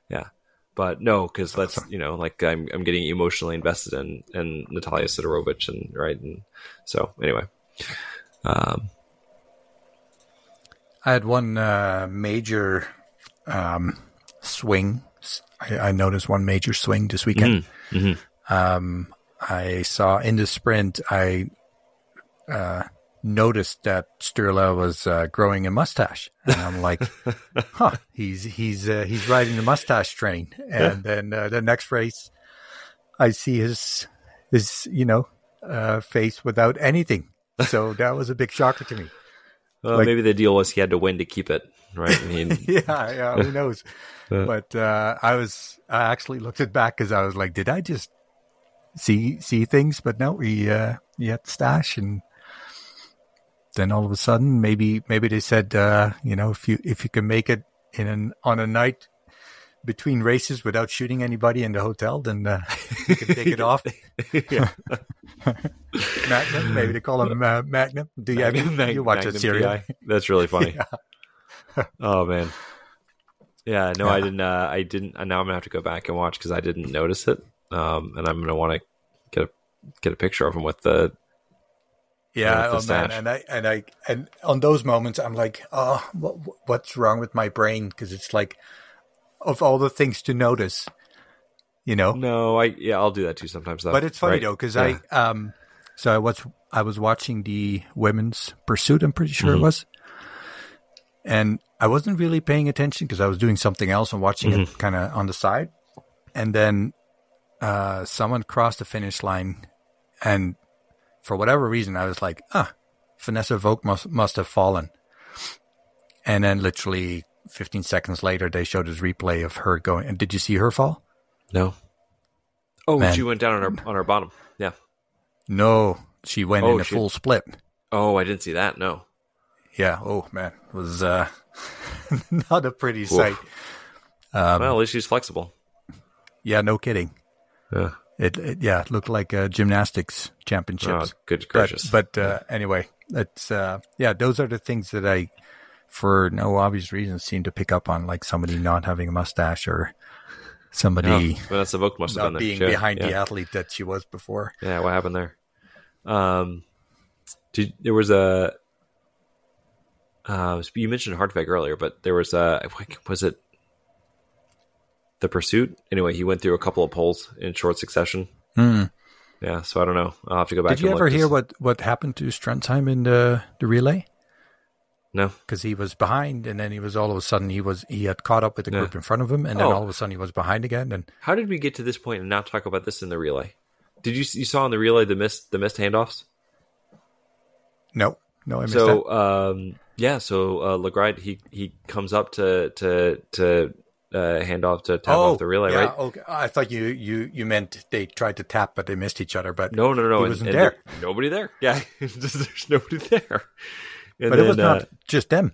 S2: yeah. But no, because that's you know, like I'm I'm getting emotionally invested in in Natalia Sidorowicz and right, and so anyway, um,
S1: I had one uh, major um, swing. I, I noticed one major swing this weekend. Um, I saw in the sprint, I uh, noticed that Sturla was uh, growing a mustache, and I'm like, "Huh, he's he's uh, he's riding the mustache train." And then uh, the next race, I see his his you know uh, face without anything. So that was a big shocker to me.
S2: well,
S1: Like-
S2: maybe the deal was he had to win to keep it, right? I mean,
S1: yeah, yeah, who knows? but uh, I was, I actually looked it back because I was like, did I just see see things? But no, he uh, he had the stash, and then all of a sudden, maybe maybe they said, uh, you know, if you if you can make it in an on a night between races without shooting anybody in the hotel, then uh, you can take it off. Magnum, maybe they call him uh, Magnum. Do you, have you,
S2: Mag-
S1: you watch
S2: Magnum
S1: that series?
S2: PI. That's really funny. oh man. Yeah, no, I didn't. Uh, I didn't. And now I'm gonna have to go back and watch because I didn't notice it. Um, and I'm gonna want to get a get a picture of him with the.
S1: Yeah, oh man, and I and I and on those moments, I'm like, oh, what, what's wrong with my brain? Because it's like, of all the things to notice, you know.
S2: No, I yeah, I'll do that too sometimes. Though,
S1: but it's funny
S2: right?
S1: though, because
S2: Yeah.
S1: I um, so I was I was watching the women's pursuit. I'm pretty sure
S2: Mm-hmm.
S1: it was, and I wasn't really paying attention because I was doing something else and watching
S2: Mm-hmm.
S1: it kind of on the side, and then uh, someone crossed the finish line, and for whatever reason, I was like, ah, Vanessa Voigt must must have fallen, and then literally 15 seconds later, they showed this replay of her going. And did you see her fall?
S2: no. Oh,
S1: Man.
S2: she went down on her on her bottom. Yeah.
S1: No, she went
S2: Oh,
S1: in a
S2: she-
S1: full split.
S2: Oh, I didn't see that. No.
S1: Yeah. Oh man, it was uh, not a pretty sight. Um,
S2: well, at least she's flexible.
S1: Yeah, no kidding.
S2: Yeah.
S1: It, it yeah, it looked like uh, gymnastics
S2: Oh,
S1: championships.
S2: good gracious.
S1: but uh, anyway, it's uh, yeah, those are the things that I for no obvious reason, seem to pick up on like somebody not having a mustache or somebody
S2: Oh, Vanessa Voigt must have
S1: not
S2: been
S1: being behind
S2: yeah.
S1: the athlete that she was before.
S2: Yeah, what happened there? Um, did, there was a. Uh, you mentioned Hartweg earlier, but there was a. Was it the pursuit? Anyway, he went through a couple of polls in short succession.
S1: Hmm.
S2: Yeah, so I don't know. I'll have to go back.
S1: Did you ever hear
S2: see-
S1: what, what happened to Stromsheim in the, the relay?
S2: No.
S1: Because he was behind, and then he was all of a sudden he was he had caught up with the
S2: Yeah.
S1: group in front of him, and then
S2: Oh.
S1: all of a sudden he was behind again. And
S2: How did we get to this point and not talk about this in the relay? Did you you saw in the relay the missed the missed handoffs?
S1: no, no, I missed that.
S2: So um, yeah, so uh, Laegreid he he comes up to to to uh, hand off to tap off the relay,
S1: Oh, yeah,
S2: right?
S1: Okay. I thought you, you, you meant they tried to tap, but they missed each other. But
S2: No, no, no,
S1: he wasn't
S2: and
S1: there.
S2: there- Nobody there. Yeah, there's nobody there. And
S1: But it was
S2: then, uh,
S1: not just them.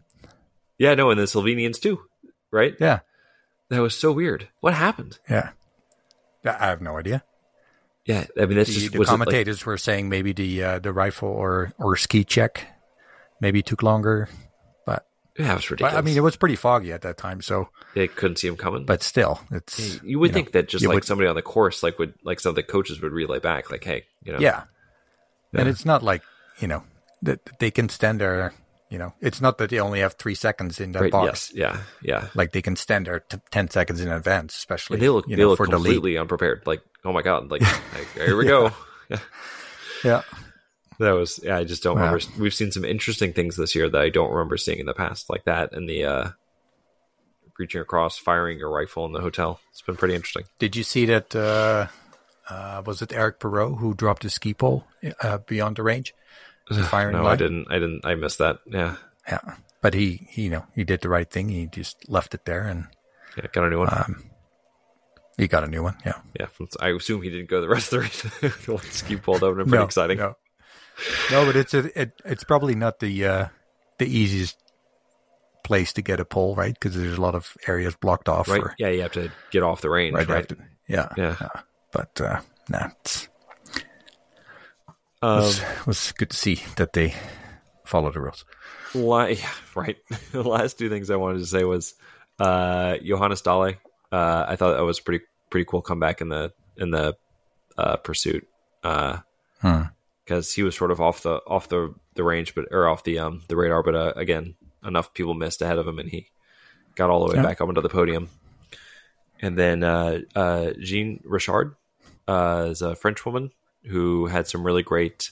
S2: yeah, no, and the Slovenians too, right?
S1: Yeah,
S2: That was so weird. What happened?
S1: yeah. I have no idea.
S2: Yeah, I mean, that's
S1: The,
S2: just
S1: the
S2: it like,
S1: commentators were saying maybe the uh, the rifle or or ski check maybe took longer,
S2: yeah, it was
S1: but. I mean it was pretty foggy at that time. So,
S2: they couldn't see him coming.
S1: but still, it's
S2: you would
S1: know,
S2: think that just like
S1: would-
S2: somebody on the course, like would like some of the coaches would relay back, like, hey, you know,
S1: Yeah.
S2: Yeah.
S1: And it's not like, you know, that they can stand there, you know, it's not that they only have three seconds in that
S2: right,
S1: box.
S2: yes, yeah, yeah.
S1: Like they can stand there t- 10 seconds in advance, especially,
S2: And they look
S1: you
S2: they
S1: know,
S2: look
S1: for the
S2: completely unprepared. Like, oh my god, like, like, here we go.
S1: Yeah.
S2: That was yeah. I just don't
S1: Wow.
S2: remember. We've seen some interesting things this year that I don't remember seeing in the past, like that and the uh, reaching across, firing your rifle in the hotel. It's been pretty interesting.
S1: Did you see that, uh, uh, was it Eric Perrot who dropped his ski pole uh, beyond the range? Firing
S2: no, I didn't. I didn't. I missed that. Yeah,
S1: Yeah. But he, he, you know, he did the right thing. He just left it there and
S2: yeah. Got a new one.
S1: Um, he got a new one. Yeah.
S2: yeah, I assume he didn't go the rest of the race. one ski pulled over pretty
S1: no,
S2: exciting.
S1: No, no, but it's a, it, it's probably not the uh, the easiest place to get a pole, right? Because there's a lot of areas blocked off.
S2: Right?
S1: For,
S2: Yeah, you have to get off the range,
S1: right.
S2: right?
S1: after- yeah.
S2: Yeah.
S1: uh, but uh, nah, it's,
S2: Um,
S1: was was good to see that they follow the rules.
S2: La- yeah, right. the last two things I wanted to say was uh, Johannes Dale. Uh, I thought that was pretty pretty cool comeback in the in the uh, pursuit because he was sort of off the off the, the range, but or off the um the radar. But uh, again, enough people missed ahead of him, and he got all the way
S1: Yeah.
S2: back up into the podium. And then uh, uh, Jeanne Richard uh, is a French woman who had some really great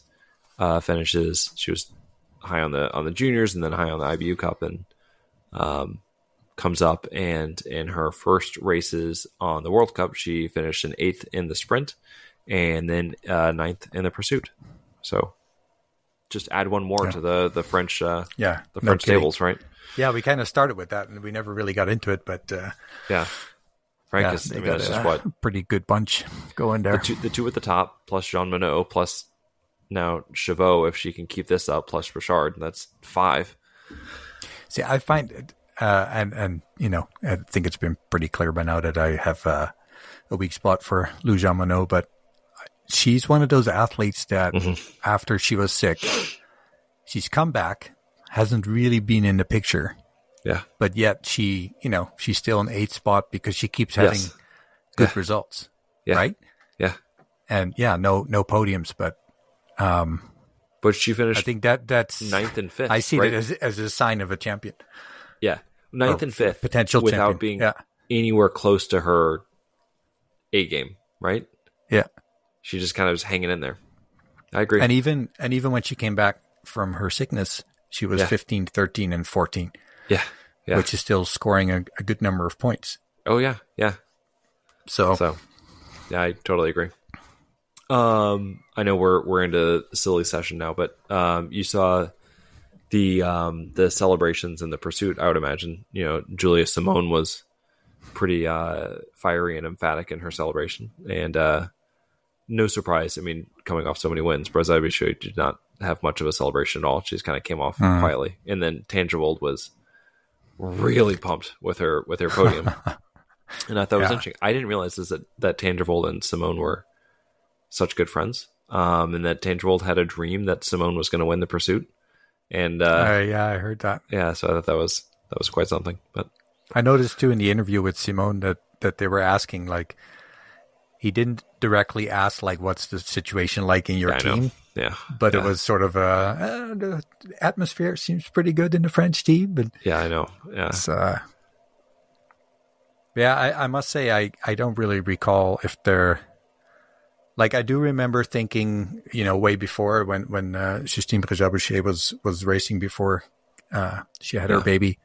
S2: uh, finishes. She was high on the on the juniors and then high on the IBU Cup, and um, comes up and in her first races on the World Cup, she finished in eighth in the sprint, and then uh, ninth in the pursuit. So just add one more to the the French uh,
S1: Yeah,
S2: the
S1: no
S2: French
S1: kidding.
S2: tables, right?
S1: Yeah, we kind of started with that, and we never really got into it. But uh,
S2: Yeah, right.
S1: yeah,
S2: 'cause,
S1: they
S2: I mean,
S1: got
S2: that's
S1: a
S2: just what
S1: pretty good bunch going there.
S2: the two, the two at the top plus Jeanmonnot plus now Chauveau if she can keep this up plus Richard. That's five.
S1: See, I find, it, uh, and and you know, I think it's been pretty clear by now that I have uh, a weak spot for Lou Jeanmonnot, but she's one of those athletes that mm-hmm. after she was sick, she's come back, hasn't really been in the picture,
S2: Yeah,
S1: but yet she, you know, she's still in eighth spot because she keeps having
S2: Yes.
S1: good
S2: Yeah.
S1: results,
S2: yeah,
S1: right?
S2: yeah.
S1: And yeah, no no podiums, but um,
S2: But she finished
S1: I think that that's
S2: ninth and fifth.
S1: I see
S2: right?
S1: it as as a sign of a champion.
S2: Yeah, ninth
S1: Or
S2: and fifth
S1: potential
S2: without
S1: champion.
S2: being
S1: Yeah.
S2: anywhere close to her A game. Right?
S1: Yeah.
S2: She just kind of was hanging in there. I agree.
S1: And even and even when she came back from her sickness, she was
S2: Yeah.
S1: 15, 13, and 14,
S2: yeah, yeah.
S1: which is still scoring a, a good number of points.
S2: oh yeah, yeah.
S1: So,
S2: So, yeah, I totally agree. Um, I know we're we're into silly session now, but um, you saw the um the celebrations and the pursuit. I would imagine you know Julia Simon was pretty uh fiery and emphatic in her celebration, and uh no surprise. I mean, coming off so many wins, Braisaz-Bouchet did not have much of a celebration at all. She just kind of came off quietly, and then Tandrevold was really pumped with her with her podium. And I thought it was interesting. I didn't realize this that that Tandrevold and Simon were such good friends, um, and that Tandrevold had a dream that Simon was going to win the pursuit, and uh,
S1: Uh, yeah, I heard that.
S2: yeah, so I thought that was that was quite something. But
S1: I noticed too in the interview with Simon that that they were asking like he didn't directly ask like what's the situation like in your
S2: yeah,
S1: team,
S2: yeah,
S1: but it was sort of uh, uh, the atmosphere seems pretty good in the French team, but
S2: yeah, I know. Yeah,
S1: uh, yeah, I, I must say I I don't really recall if they're like I do remember thinking you know way before when when uh, Justine Braisaz-Bouchet was was racing before uh, she had her
S2: Yeah.
S1: baby,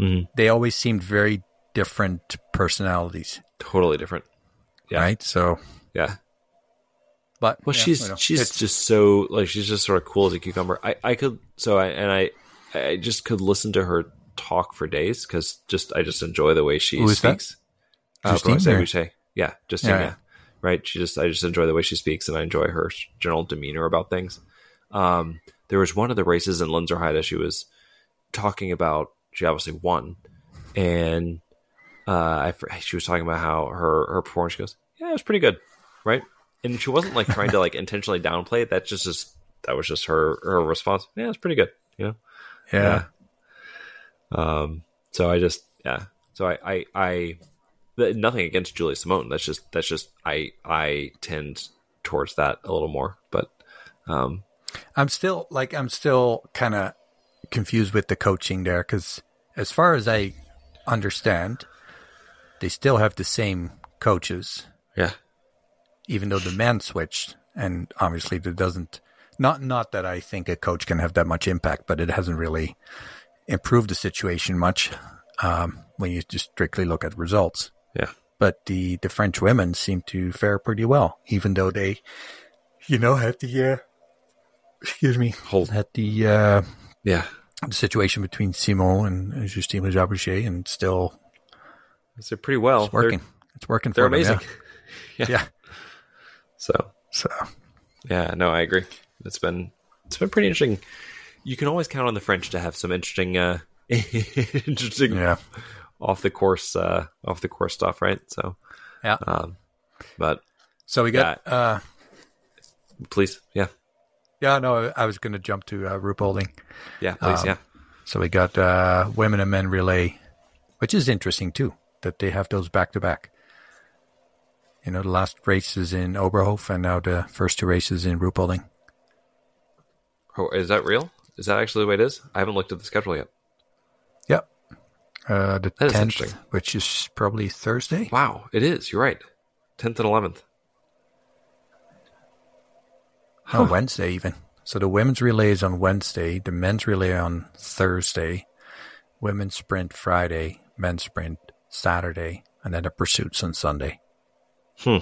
S2: Mhm.
S1: they always seemed very different personalities.
S2: totally different. Yeah.
S1: right? So,
S2: Yeah.
S1: but
S2: Well,
S1: yeah,
S2: she's she's
S1: it's-
S2: just so like she's just sort of cool as a cucumber. I I could so I and I I just could listen to her talk for days because just I just enjoy the way she
S1: Who is that?
S2: speaks. Uh,
S1: Justine,
S2: Benoit Boucher. Yeah, Justine.
S1: Yeah,
S2: Yeah,
S1: yeah.
S2: right. She just I just enjoy the way she speaks and I enjoy her general demeanor about things. Um, there was one of the races in Lenzerheide that she was talking about. She obviously won, and uh, I she was talking about how her her performance. She goes, "Yeah, it was pretty good, right?" And she wasn't like trying to like intentionally downplay it. That just just that was just her her response. Yeah, it's pretty good, you know.
S1: yeah,
S2: Um. So I just yeah. So I I I th- nothing against Julia Simon. That's just that's just I I tend towards that a little more. But um.
S1: I'm still like I'm still kind of confused with the coaching there because as far as I understand, they still have the same coaches,
S2: Yeah.
S1: even though the men switched, and obviously there doesn't. Not not that I think a coach can have that much impact, but it hasn't really improved the situation much um, when you just strictly look at results.
S2: Yeah.
S1: but the the French women seem to fare pretty well, even though they, you know, had the uh, excuse me,
S2: Hold.
S1: had the uh,
S2: Yeah.
S1: the situation between Simon and Justine Braisaz-Bouchet, and still
S2: It's pretty well.
S1: it's working. it's working
S2: They're,
S1: for
S2: they're
S1: them,
S2: amazing.
S1: Yeah. yeah.
S2: So
S1: So
S2: yeah, no, I agree. It's been it's been pretty interesting. You can always count on the French to have some interesting, uh, interesting
S1: yeah,
S2: off the course, uh, off the course stuff, right? So,
S1: yeah.
S2: um, but
S1: So we got. uh
S2: please, yeah,
S1: Yeah, no, I was going to jump to uh, Ruhpolding.
S2: yeah, please,
S1: Um,
S2: yeah,
S1: So we got uh, women and men relay, which is interesting too, that they have those back to back. You know, the last races in Oberhof and now the first two races in Ruhpolding.
S2: oh, is that real? Is that actually the way it is? I haven't looked at the schedule yet.
S1: Yep. Uh, the
S2: That is
S1: 10th,
S2: interesting.
S1: which is probably Thursday.
S2: Wow, it is. You're right. Tenth and eleventh.
S1: Oh, Wednesday even. So the women's relay is on Wednesday, the men's relay on Thursday, women's sprint Friday, men's sprint Saturday, and then the pursuits on Sunday.
S2: Hmm.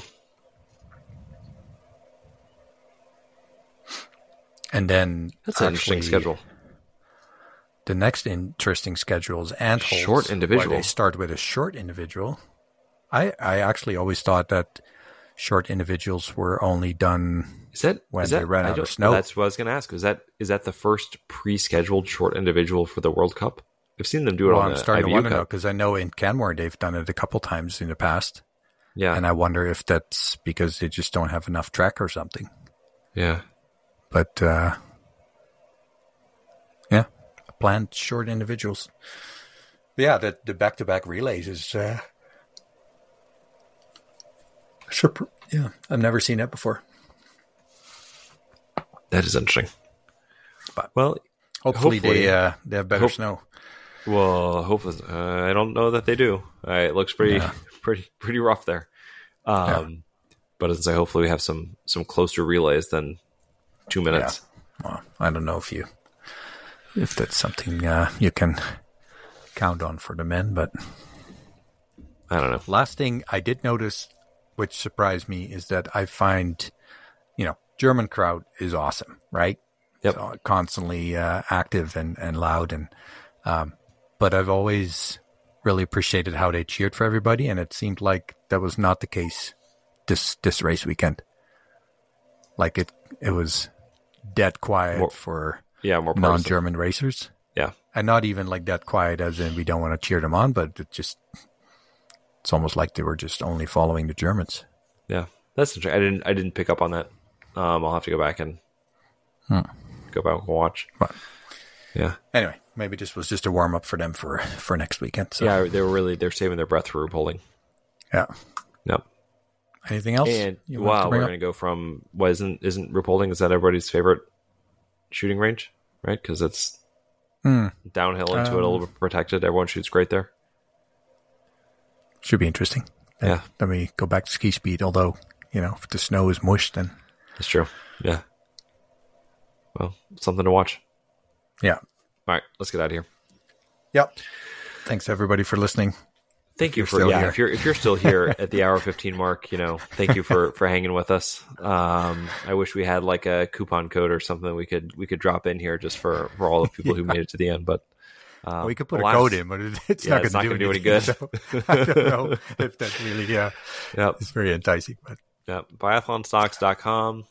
S1: And then
S2: That's an interesting schedule.
S1: The next interesting schedule is Antholz,
S2: Short individual.
S1: They start with a short individual. I I actually always thought that short individuals were only done.
S2: Is that
S1: when
S2: is
S1: they
S2: that,
S1: ran
S2: I
S1: out of snow.
S2: That's what I was going to ask. Is that is that the first pre-scheduled short individual for the World Cup? I've seen them do it
S1: Well,
S2: on
S1: I'm
S2: the
S1: starting to
S2: IBU
S1: wonder
S2: Cup.
S1: now because I know in Canmore they've done it a couple times in the past,
S2: Yeah,
S1: and I wonder if that's because they just don't have enough track or something.
S2: yeah.
S1: But uh, yeah, planned short individuals. But yeah, the the back to back relays is. Uh, surpr- yeah, I've never seen that before.
S2: That is interesting.
S1: But-
S2: well,
S1: Hopefully,
S2: Hopefully.
S1: they uh, they have better
S2: Hope-
S1: snow.
S2: Well, hopefully, uh, I don't know that they do. Uh, it looks pretty,
S1: Yeah.
S2: pretty, pretty rough there. Um, But as I say, hopefully we have some some closer relays than two minutes.
S1: Well, I don't know if you if that's something uh, you can count on for the men, but
S2: I don't know.
S1: last thing I did notice, which surprised me, is that I find, you know, German crowd is awesome, right?
S2: Yep.
S1: So constantly uh, active and, and loud, and um, but I've always really appreciated how they cheered for everybody, and it seemed like that was not the case this this race weekend. Like it, it was dead quiet
S2: More-
S1: for
S2: Yeah, more
S1: non-German racers,
S2: Yeah,
S1: and not even like that quiet as in we don't want to cheer them on, but it just it's almost like they were just only following the Germans.
S2: yeah. That's interesting. I didn't I didn't pick up on that. Um, I'll have to go back and
S1: Hmm.
S2: go back and watch.
S1: But
S2: Yeah.
S1: Anyway, maybe this was just a warm up for them for for next weekend. So
S2: Yeah, they were really they're saving their breath for Ruhpolding.
S1: yeah.
S2: Yep.
S1: Anything else?
S2: And wow, we're going to go from what isn't isn't Ruhpolding? Is that everybody's favorite shooting range? Right, because it's
S1: Hmm.
S2: downhill into it, a little bit protected. Everyone shoots great there.
S1: Should be interesting. Then-
S2: Yeah.
S1: Then we go back to ski speed. Although you know, if the snow is mush, then
S2: That's true. Yeah. Well, something to watch.
S1: yeah.
S2: All right, let's get out of here.
S1: Yep. Thanks everybody for listening.
S2: Thank you
S1: you're
S2: for yeah.
S1: here.
S2: If you're if you're still here at the hour fifteen mark, you know, thank you for for hanging with us. Um, I wish we had like a coupon code or something we could we could drop in here just for for all the people who made it to the end. But uh,
S1: we could put
S2: alas-
S1: a code in, but it, it's
S2: Yeah,
S1: not going to do,
S2: do any
S1: good. so I don't know if that's really yeah.
S2: Yep,
S1: It's very enticing, but
S2: yep. Biathlonstocks.com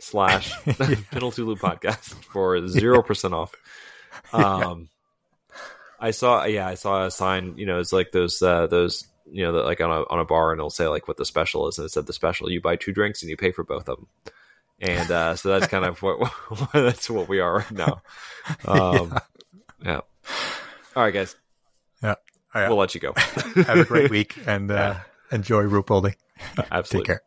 S2: slash Penalty Loop podcast for zero percent off. Um, I saw yeah, I saw a sign. You know, it's like those uh, those you know, the, like on a on a bar, and it'll say like what the special is, and it said the special. You buy two drinks and you pay for both of them. And uh, so that's kind of what that's what we are right now. Um, yeah. All right, guys.
S1: yeah. Right.
S2: We'll let you go.
S1: Have a great week and uh, enjoy Ruhpolding.
S2: Absolutely.
S1: Take care.